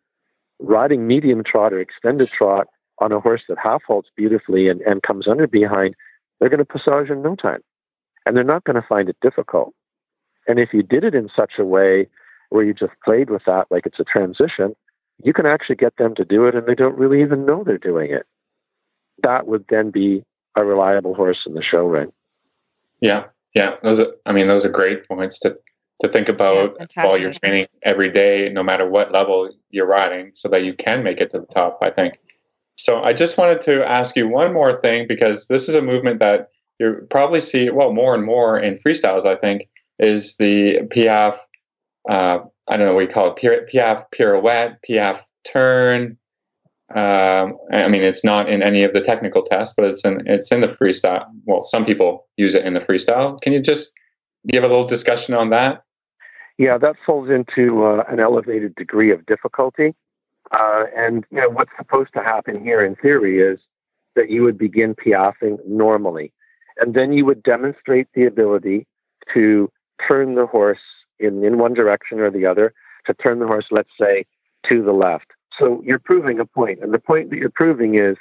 riding medium trot or extended trot on a horse that half halts beautifully and, and comes under behind, they're going to passage in no time. And they're not going to find it difficult. And if you did it in such a way where you just played with that like it's a transition, you can actually get them to do it and they don't really even know they're doing it. That would then be a reliable horse in the show ring. Yeah, yeah. Those are, I mean, those are great points to to think about yeah, while you're training every day, no matter what level you're riding, so that you can make it to the top. I think. So I just wanted to ask you one more thing because this is a movement that you probably see well more and more in freestyles. I think is the piaffe uh, I don't know what you call it, piaffe pirouette, piaffe turn. Um, I mean, it's not in any of the technical tests, but it's in it's in the freestyle. Well, some people use it in the freestyle. Can you just give a little discussion on that? Yeah, that falls into uh, an elevated degree of difficulty. Uh, and you know what's supposed to happen here in theory is that you would begin piaffing normally, and then you would demonstrate the ability to turn the horse in, in one direction or the other to turn the horse, let's say, to the left. So you're proving a point, and the point that you're proving is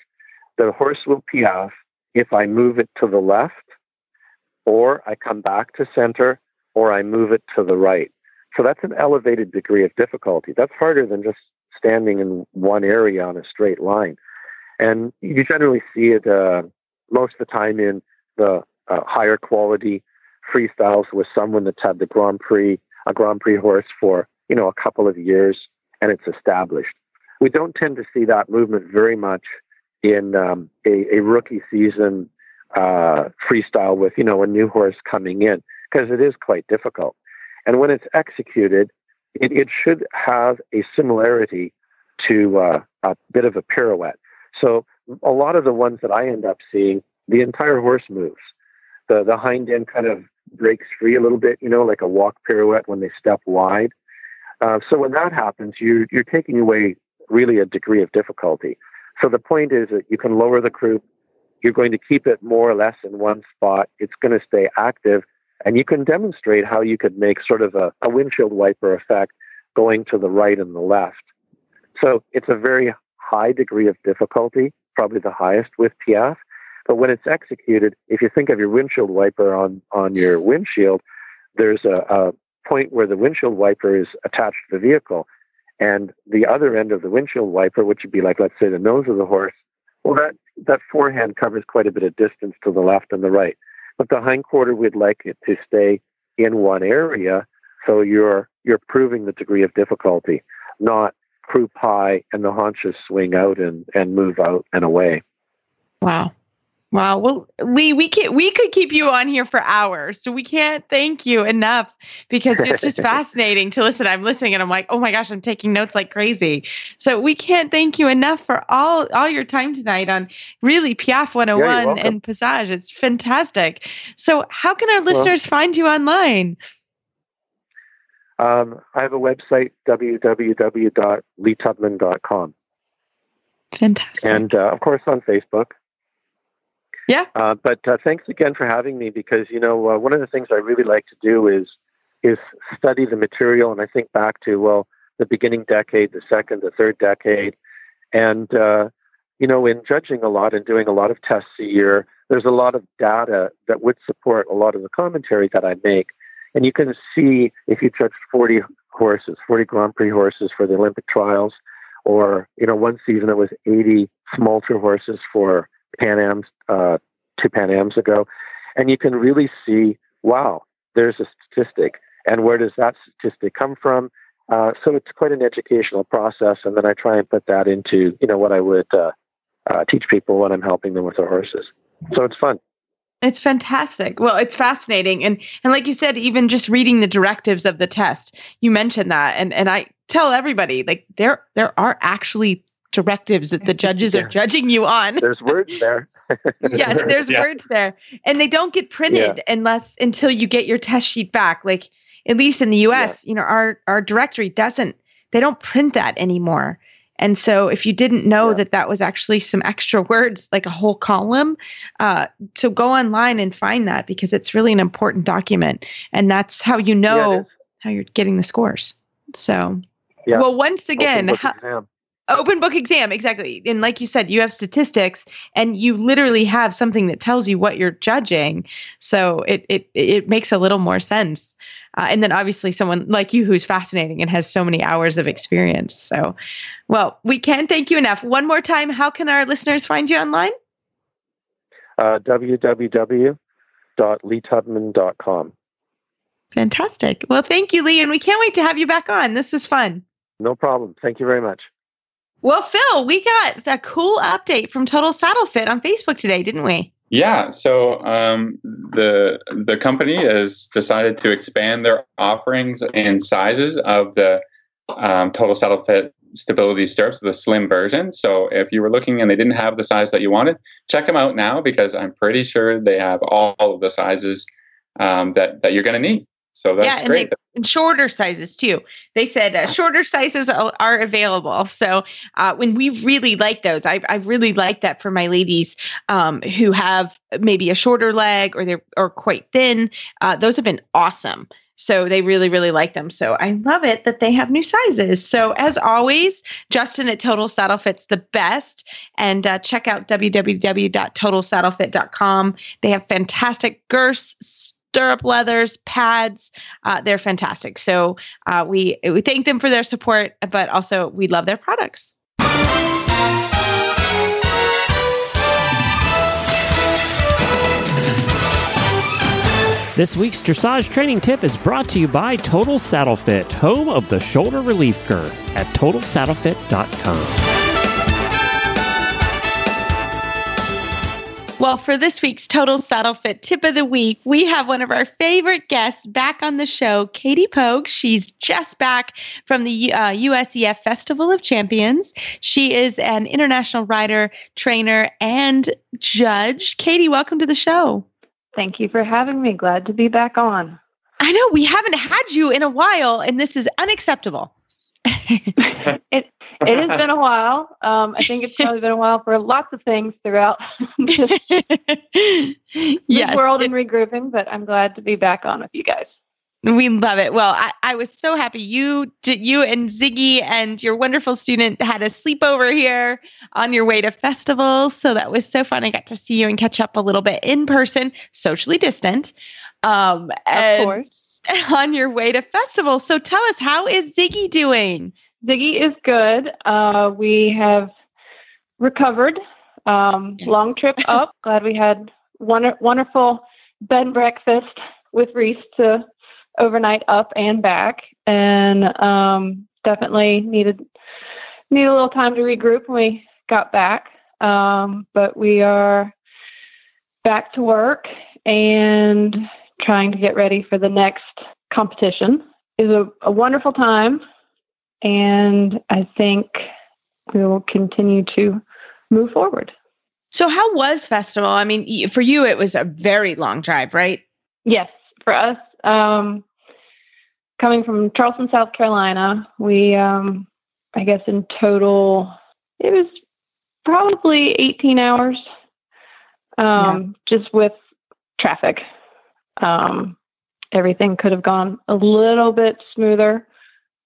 the horse will piaffe if I move it to the left, or I come back to center, or I move it to the right. So that's an elevated degree of difficulty. That's harder than just standing in one area on a straight line. And you generally see it uh, most of the time in the uh, higher quality freestyles with someone that's had the Grand Prix a Grand Prix horse for, you know, a couple of years and it's established. We don't tend to see that movement very much in um, a, a, rookie season uh, freestyle with, you know, a new horse coming in because it is quite difficult. And when it's executed, it, it should have a similarity to uh, a bit of a pirouette. So a lot of the ones that I end up seeing, the entire horse moves. The the hind end kind of breaks free a little bit, you know, like a walk pirouette when they step wide. Uh, so when that happens, you you're taking away really a degree of difficulty. So the point is that you can lower the croup. You're going to keep it more or less in one spot. It's going to stay active, and you can demonstrate how you could make sort of a, a windshield wiper effect going to the right and the left. So it's a very high degree of difficulty, probably the highest with Piaffe. But when it's executed, if you think of your windshield wiper on, on your windshield, there's a, a point where the windshield wiper is attached to the vehicle. And the other end of the windshield wiper, which would be like, let's say, the nose of the horse, well, that, that forehand covers quite a bit of distance to the left and the right. But the hindquarter, we'd like it to stay in one area. So you're, you're proving the degree of difficulty, not croup high and the haunches swing out and, and move out and away. Wow. Wow. Well, Lee, we can we could keep you on here for hours. So we can't thank you enough because it's just fascinating to listen. I'm listening and I'm like, oh my gosh, I'm taking notes like crazy. So we can't thank you enough for all all your time tonight on really Piaffe 101 yeah, and Passage. It's fantastic. So how can our listeners well, find you online? Um, I have a website, www.leetubman.com. Fantastic. And uh, of course on Facebook. Yeah. Uh, but uh, thanks again for having me because you know uh, one of the things I really like to do is is study the material and I think back to well the beginning decade, the second, the third decade, and uh, you know in judging a lot and doing a lot of tests a year, there's a lot of data that would support a lot of the commentary that I make, and you can see if you judged 40 horses, 40 Grand Prix horses for the Olympic trials, or you know one season it was 80 small tour horses for Pan Am's uh, two Pan Am's ago, and you can really see, wow, there's a statistic, and where does that statistic come from? Uh, so it's quite an educational process, and then I try and put that into you know what I would uh, uh teach people when I'm helping them with their horses. So it's fun. It's fantastic. Well, it's fascinating, and and like you said, even just reading the directives of the test, you mentioned that, and and I tell everybody like there there are actually directives that the judges are judging you on. There's words there. yes, there's yeah. words there. And they don't get printed yeah. unless until you get your test sheet back. Like at least in the US, yeah. you know, our our directory doesn't they don't print that anymore. And so if you didn't know that that was actually some extra words, like a whole column, uh, so go online and find that because it's really an important document. And that's how you know how you're getting the scores. So, well, once again, how, open book exam exactly. And like you said you have statistics and you literally have something that tells you what you're judging. So it it it makes a little more sense. Uh, and then obviously someone like you who's fascinating and has so many hours of experience. So well we can't thank you enough. One more time how can our listeners find you online? Uh, www.leetubman.com fantastic. Well thank you lee and we can't wait to have you back on. This was fun. No problem. Thank you very much well, Phil, we got a cool update from Total Saddle Fit on Facebook today, didn't we? Yeah. So um, the the company has decided to expand their offerings and sizes of the um, Total Saddle Fit stability stirrups, the slim version. So if you were looking and they didn't have the size that you wanted, check them out now because I'm pretty sure they have all of the sizes um, that that you're going to need. So that's yeah, and great. They, and shorter sizes too. They said uh, shorter sizes are, are available. So uh, when we really like those, I, I really like that for my ladies um, who have maybe a shorter leg or they're or quite thin. Uh, those have been awesome. So they really, really like them. So I love it that they have new sizes. So as always, Justin at Total Saddle Fit's the best. And uh, check out www.totalsaddlefit.com. They have fantastic girths stirrup leathers, pads. Uh, they're fantastic. So uh, we we thank them for their support, but also we love their products. This week's dressage training tip is brought to you by Total Saddle Fit, home of the shoulder relief girth at totalsaddlefit.com. Well, for this week's Total Saddle Fit tip of the week, we have one of our favorite guests back on the show, Katie Poag. She's just back from the uh, USEF Festival of Champions. She is an international rider, trainer, and judge. Katie, welcome to the show. Thank you for having me. Glad to be back on. I know we haven't had you in a while, and this is unacceptable. it it has been a while. Um, I think it's probably been a while for lots of things throughout this, yes, world and regrouping, but I'm glad to be back on with you guys. We love it. Well, I, I was so happy you you and Ziggy and your wonderful student had a sleepover here on your way to festival. So that was so fun. I got to see you and catch up a little bit in person, socially distant. Um, of course. On your way to festival. So tell us, how is Ziggy doing? Ziggy is good. Uh, we have recovered. Um, yes. Long trip up. Glad we had one wonderful bed and breakfast with Reese to overnight up and back, and um, definitely needed need a little time to regroup when we got back. Um, but we are back to work and trying to get ready for the next competition. Is a, a wonderful time, and I think we will continue to move forward. So, how was festival? I mean, for you, it was a very long drive, right? Yes, for us, um, coming from Charleston, South Carolina, we, um, I guess, in total, it was probably 18 hours, um, yeah. just with traffic. Um, everything could have gone a little bit smoother,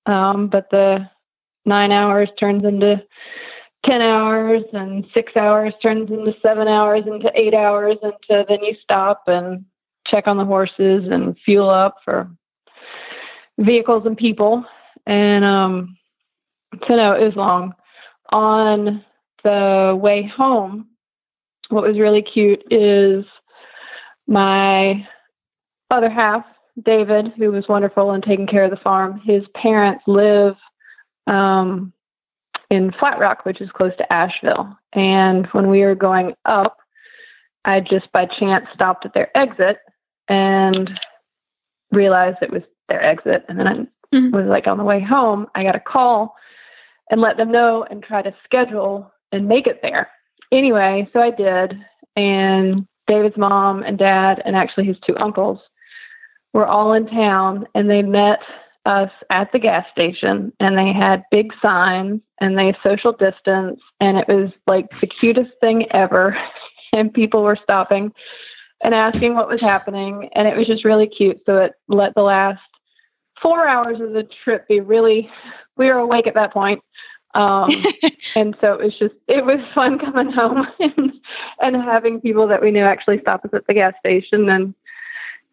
um, but the nine hours turns into 10 hours and six hours turns into seven hours into eight hours into then you stop and check on the horses and fuel up for vehicles and people. And um so no it was long. On the way home what was really cute is my other half, David, who was wonderful and taking care of the farm, his parents live um, in Flat Rock, which is close to Asheville. And when we were going up, I just by chance stopped at their exit and realized it was their exit. And then I mm-hmm. was like on the way home, I got a call and let them know and try to schedule and make it there. Anyway, so I did. And David's mom and dad, and actually his two uncles, were all in town and they met us at the gas station and they had big signs and they social distance and it was like the cutest thing ever. And people were stopping and asking what was happening and it was just really cute. So it let the last four hours of the trip be really we were awake at that point. Um, and so it was just it was fun coming home and, and having people that we knew actually stop us at the gas station and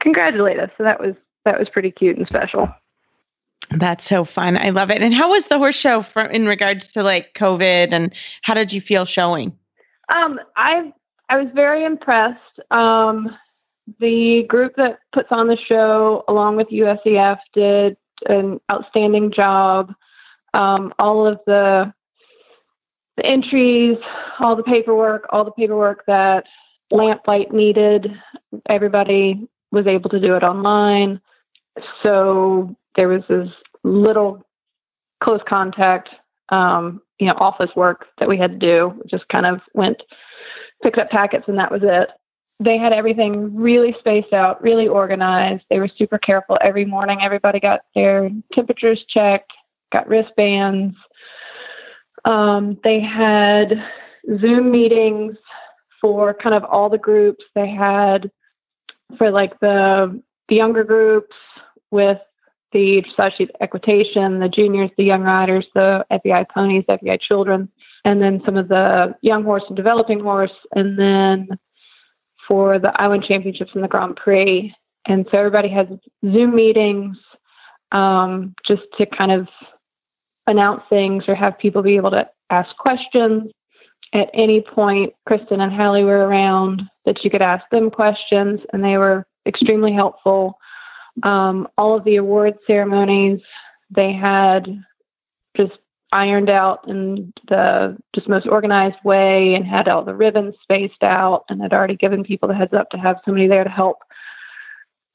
congratulate us. So that was that was pretty cute and special. That's so fun. I love it. And how was the horse show for, in regards to like COVID and how did you feel showing? Um, I I was very impressed. Um, the group that puts on the show, along with USEF, did an outstanding job. Um, all of the the entries, all the paperwork, all the paperwork that Lamplight needed, everybody was able to do it online. So there was this little close contact, um, you know, office work that we had to do. We just kind of went, picked up packets, and that was it. They had everything really spaced out, really organized. They were super careful every morning. Everybody got their temperatures checked, got wristbands. Um, they had Zoom meetings for kind of all the groups. They had for like the the younger groups with the dressage equitation, the juniors, the young riders, the FEI ponies, FEI children, and then some of the young horse and developing horse, and then for the island championships and the Grand Prix. And so everybody has Zoom meetings um, just to kind of announce things or have people be able to ask questions at any point, Kristen and Hallie were around that you could ask them questions, and they were extremely helpful. Um, all of the award ceremonies, they had just ironed out in the just most organized way and had all the ribbons spaced out and had already given people the heads up to have somebody there to help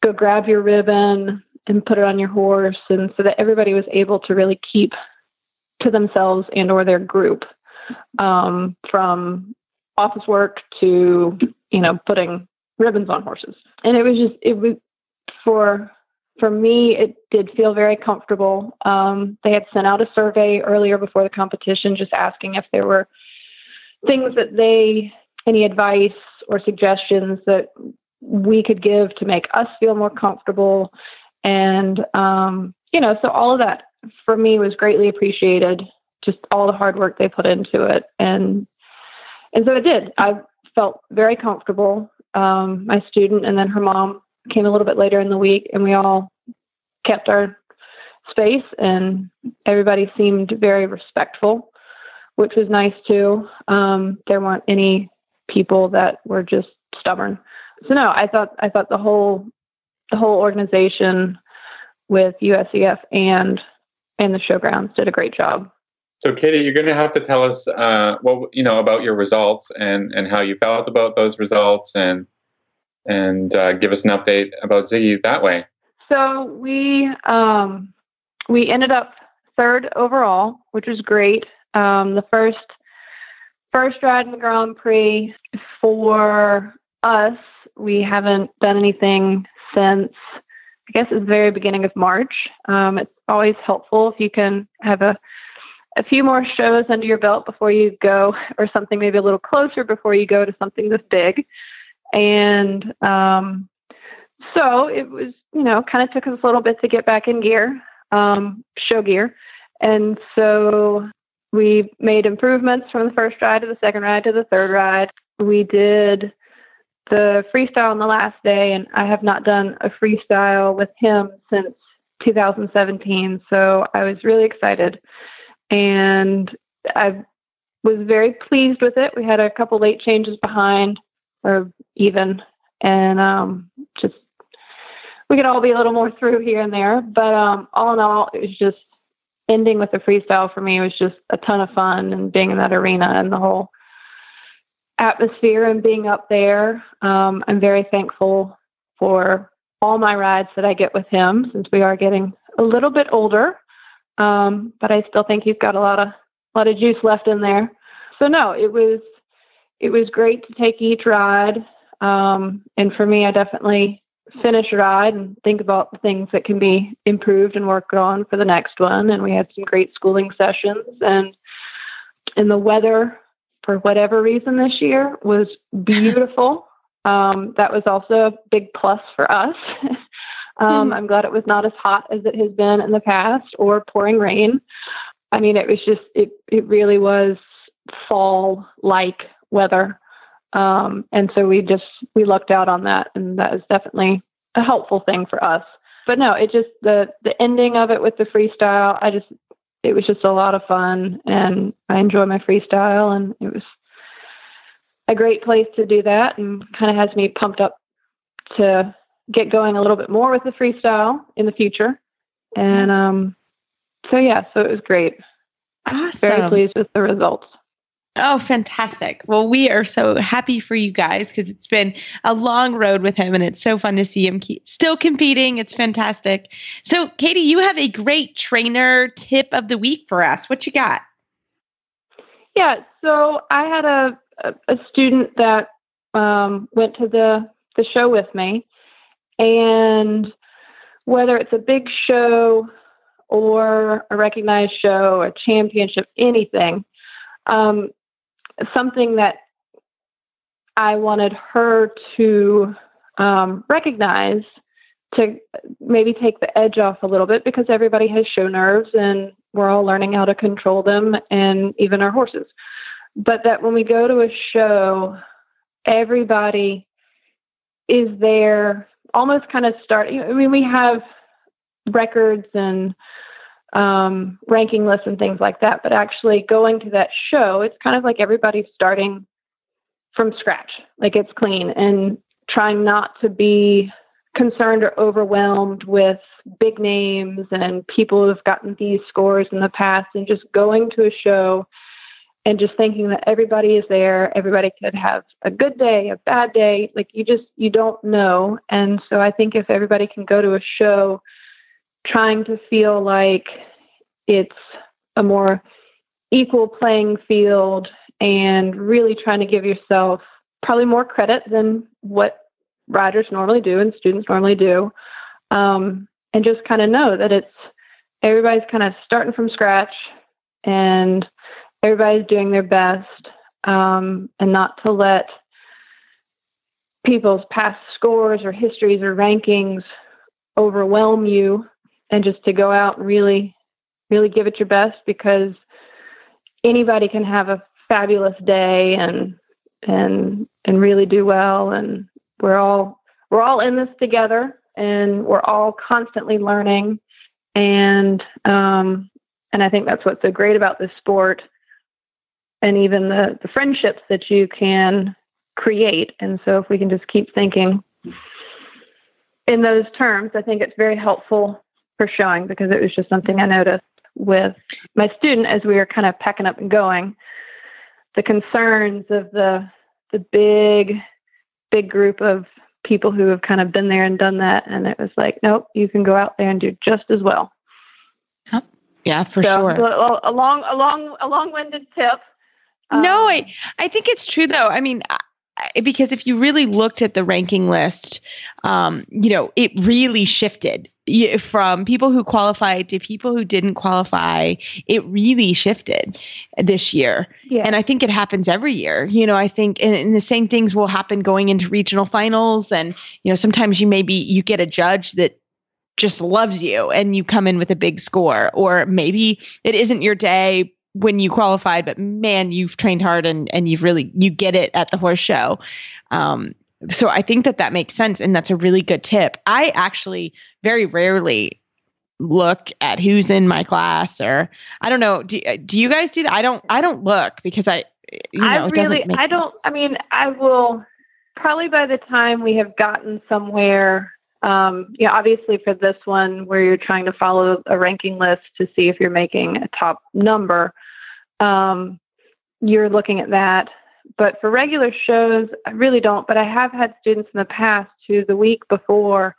go grab your ribbon and put it on your horse and so that everybody was able to really keep to themselves and or their group um, from office work to you know putting ribbons on horses. And it was just it was for for me it did feel very comfortable. Um, they had sent out a survey earlier before the competition just asking if there were things that they any advice or suggestions that we could give to make us feel more comfortable. And um, you know so all of that for me was greatly appreciated just all the hard work they put into it. And and so it did. I felt very comfortable um, my student and then her mom came a little bit later in the week and we all kept our space and everybody seemed very respectful which was nice too. Um, there weren't any people that were just stubborn. So no i thought i thought the whole the whole organization with usef and and the showgrounds did a great job so, Katie, you're going to have to tell us uh, what you know about your results and and how you felt about those results, and and uh, give us an update about Ziggy that way. So we um, we ended up third overall, which was great. Um, the first first ride in the Grand Prix for us, we haven't done anything since I guess it's the very beginning of March. Um, it's always helpful if you can have a a few more shows under your belt before you go, or something maybe a little closer before you go to something this big. And um, so it was, you know, kind of took us a little bit to get back in gear, um, show gear. And so we made improvements from the first ride to the second ride to the third ride. We did the freestyle on the last day, and I have not done a freestyle with him since 2017. So I was really excited and I was very pleased with it. We had a couple late changes behind, or even, and um, just we could all be a little more through here and there. But um, all in all, it was just ending with the freestyle for me was just a ton of fun, and being in that arena and the whole atmosphere and being up there. Um, I'm very thankful for all my rides that I get with him since we are getting a little bit older. Um, but I still think he's got a lot of a lot of juice left in there. So no, it was it was great to take each ride. Um, and for me, I definitely finish a ride and think about the things that can be improved and worked on for the next one. And we had some great schooling sessions and and the weather for whatever reason this year was beautiful. Um, that was also a big plus for us. Um, hmm. I'm glad it was not as hot as it has been in the past or pouring rain. I mean, it was just, it, it really was fall like weather. Um, and so we just, we lucked out on that. And that is definitely a helpful thing for us. But no, it just, the, the ending of it with the freestyle, I just, it was just a lot of fun and I enjoy my freestyle and it was a great place to do that and kind of has me pumped up to get going a little bit more with the freestyle in the future. And um, so, yeah, so it was great. Awesome. Very pleased with the results. Oh, fantastic. Well, we are so happy for you guys because it's been a long road with him and it's so fun to see him keep, still competing. It's fantastic. So, Katie, you have a great trainer tip of the week for us. What you got? Yeah, so I had a, a, a student that um, went to the, the show with me and whether it's a big show or a recognized show, a championship, anything, um, something that I wanted her to um, recognize to maybe take the edge off a little bit because everybody has show nerves and we're all learning how to control them and even our horses. But that when we go to a show, everybody is there almost kind of start. I mean, we have records and um, ranking lists and things like that, but actually going to that show, it's kind of like everybody's starting from scratch, like it's clean and trying not to be concerned or overwhelmed with big names and people who have gotten these scores in the past and just going to a show and just thinking that everybody is there everybody could have a good day a bad day like you just you don't know. And so i think if everybody can go to a show trying to feel like it's a more equal playing field and really trying to give yourself probably more credit than what riders normally do and students normally do um, and just kind of know that it's everybody's kind of starting from scratch and everybody's doing their best um, and not to let people's past scores or histories or rankings overwhelm you and just to go out and really really give it your best because anybody can have a fabulous day and and and really do well. And we're all we're all in this together and we're all constantly learning. And um and I think that's what's so great about this sport and even the the friendships that you can create. And so if we can just keep thinking in those terms I think it's very helpful for showing because it was just something I noticed with my student as we were kind of packing up and going. The concerns of the the big big group of people who have kind of been there and done that. And it was like nope you can go out there and do just as well. Yeah for so, sure. a, a long a long a long-winded tip no Um, i i think it's true though. I mean I- because if you really looked at the ranking list um, you know it really shifted. From people who qualified to people who didn't qualify it really shifted this year. Yeah. And I think it happens every year. You know, I think, and, and the same things will happen going into regional finals. And, you know, sometimes you maybe you get a judge that just loves you and you come in with a big score, or maybe it isn't your day when you qualified, but man, you've trained hard and, and you've really, you get it at the horse show. Um, so I think that that makes sense. And that's a really good tip. I actually very rarely look at who's in my class or I don't know. Do, do you guys do that? I don't, I don't look because I, you know, I really, I don't, I mean, I will probably by the time we have gotten somewhere, um, you know, obviously for this one where you're trying to follow a ranking list to see if you're making a top number, um, you're looking at that. But for regular shows, I really don't. But I have had students in the past who the week before,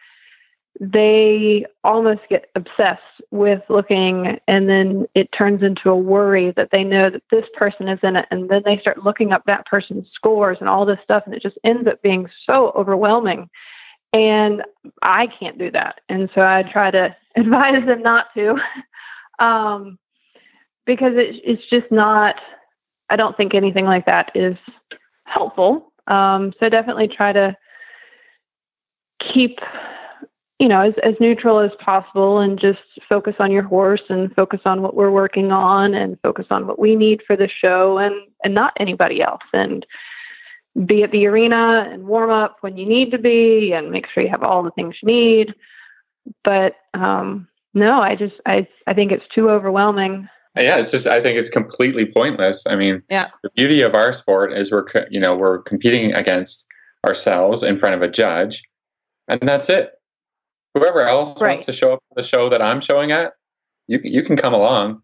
they almost get obsessed with looking and then it turns into a worry that they know that this person is in it and then they start looking up that person's scores and all this stuff and it just ends up being so overwhelming and i can't do that and so i try to advise them not to um, because it, it's just not i don't think anything like that is helpful um, so definitely try to keep you know, as, as neutral as possible and just focus on your horse and focus on what we're working on and focus on what we need for the show and, and not anybody else. And be at the arena and warm up when you need to be and make sure you have all the things you need. But um, no, I just, I, I think it's too overwhelming. Yeah it's just i think it's completely pointless i mean Yeah. the beauty of our sport is we're you know we're competing against ourselves in front of a judge and that's it whoever else Right. wants to show up for the show that i'm showing at you, you can come along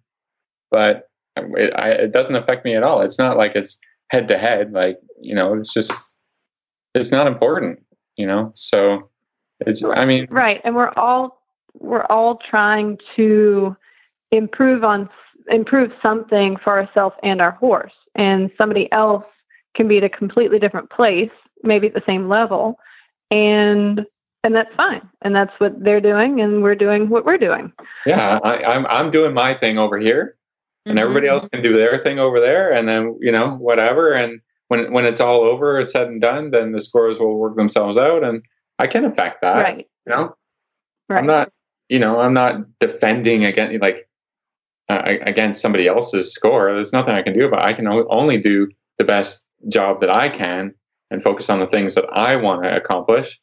but it, I, it doesn't affect me at all it's not like it's head to head like you know it's just it's not important you know so it's i mean Right. And we're all, we're all trying to improve on, improve something for ourselves and our horse. And somebody else can be at a completely different place, maybe at the same level. And, and that's fine. And that's what they're doing. And we're doing what we're doing. yeah I, i'm i'm doing my thing over here and everybody mm-hmm. else can do their thing over there and then you know whatever and when when it's all over it's said and done then the scores will work themselves out and i can affect that right. you know Right. i'm not you know i'm not defending against like uh, against somebody else's score there's nothing i can do about it. i can only do the best job that i can and focus on the things that i want to accomplish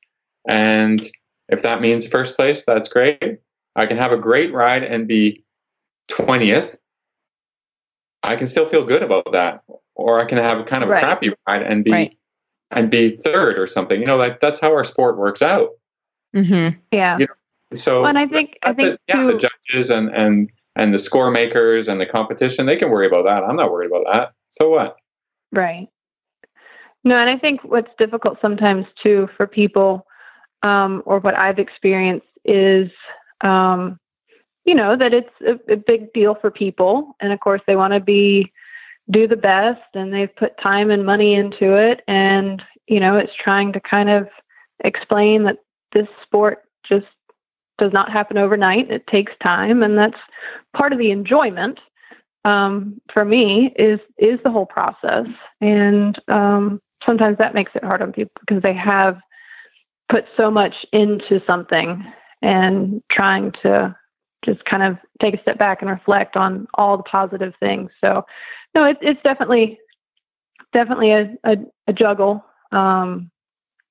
and if that means first place that's great i can have a great ride and be 20th i can still feel good about that or i can have kind of Right. a crappy ride and be Right. and be third or something you know like that's how our sport works out Mm-hmm. Yeah. You So Well, and I think I but the- think yeah, too. the judges and and and the score makers and the competition, they can worry about that. I'm not worried about that. So what? Right. No, and I think what's difficult sometimes too for people, um, or what I've experienced is, um, you know, that it's a, a big deal for people, and of course they want to be do the best, and they've put time and money into it, and you know, it's trying to kind of explain that this sport just does not happen overnight. It takes time, and that's part of the enjoyment um, for me is is the whole process, and um, sometimes that makes it hard on people because they have put so much into something and trying to just kind of take a step back and reflect on all the positive things. So, no, it's it's definitely definitely a a, a juggle, um,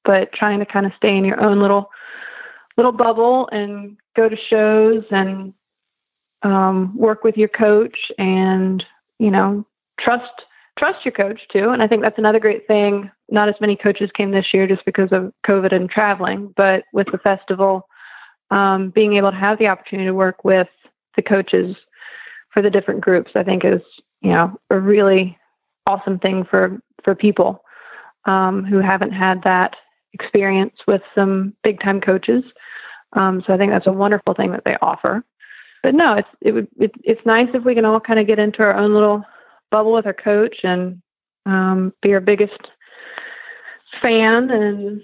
but trying to kind of stay in your own little little bubble and go to shows and um, work with your coach and you know trust trust your coach too. And i think that's another great thing. Not as many coaches came this year just because of covid and traveling but with the festival um, being able to have the opportunity to work with the coaches for the different groups i think is you know a really awesome thing for for people um, who haven't had that experience with some big time coaches um, so i think that's a wonderful thing that they offer but no, it's it would it, it's nice if we can all kind of get into our own little bubble with our coach and um, be our biggest fan and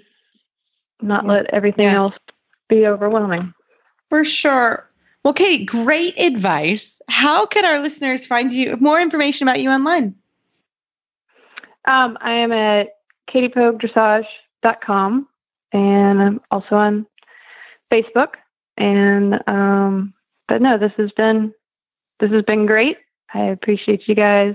not let everything Yeah. else be overwhelming. For sure. Well, Katie, great advice. How can our listeners find you more information about you online? Um, I am at katiepoagdressage.com and I'm also on Facebook. And um, but no, this has been this has been great. I appreciate you guys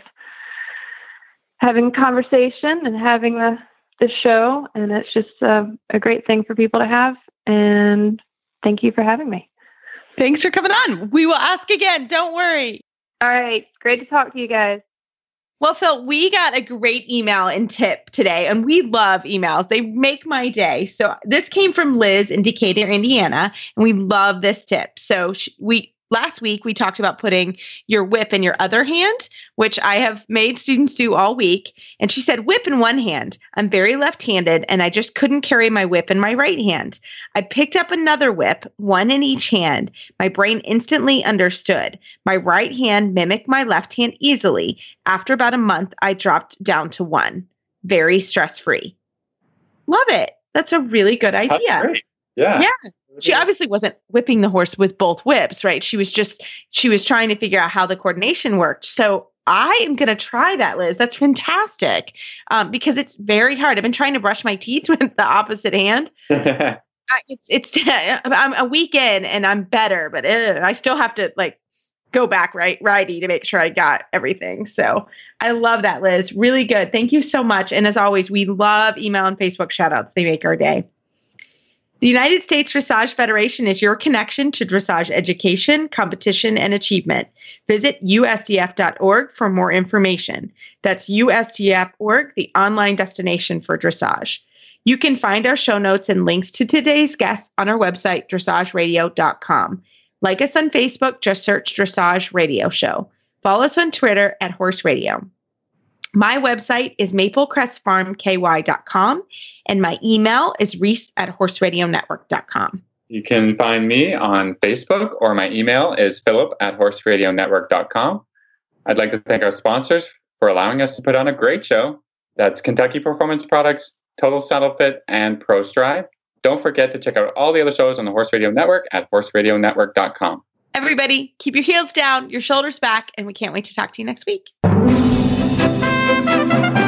having conversation and having the the show, and it's just uh, a great thing for people to have. And thank you for having me. Thanks for coming on. We will ask again. Don't worry. All right, great to talk to you guys. Well, Phil, we got a great email and tip today, and we love emails. They make my day. So this came from Liz in Decatur, Indiana, and we love this tip. So sh- we last week we talked about putting your whip in your other hand, which I have made students do all week. And she said, "Whip in one hand. I'm very left-handed, and I just couldn't carry my whip in my right hand. I picked up another whip, one in each hand. My brain instantly understood. My right hand mimicked my left hand easily." After about a month, I dropped down to one. Very stress free. Love it. That's a really good That's idea. great. Yeah. Yeah. She obviously wasn't whipping the horse with both whips, right? She was just, she was trying to figure out how the coordination worked. So I am going to try that, Liz. That's fantastic um, because it's very hard. I've been trying to brush my teeth with the opposite hand. I, it's, it's, I'm a week in and I'm better, but I still have to like go back right righty to make sure I got everything. So I love that, Liz. Really good. Thank you so much. And as always, we love email and Facebook shout outs. They make our day. The United States Dressage Federation is your connection to dressage education, competition, and achievement. Visit usdf.org for more information. That's usdf.org, the online destination for dressage. You can find our show notes and links to today's guests on our website, dressageradio.com. Like us on Facebook, just search Dressage Radio Show. Follow us on Twitter at Horse Radio. My website is maplecrestfarmky.com and my email is reese at horseradionetwork.com. You can find me on Facebook or my email is philip at horseradionetwork.com. I'd like to thank our sponsors for allowing us to put on a great show. That's Kentucky Performance Products, Total Saddle Fit, and Pro Stride. Don't forget to check out all the other shows on the Horse Radio Network at horseradionetwork.com. Everybody, keep your heels down, your shoulders back, and we can't wait to talk to you next week. Thank you.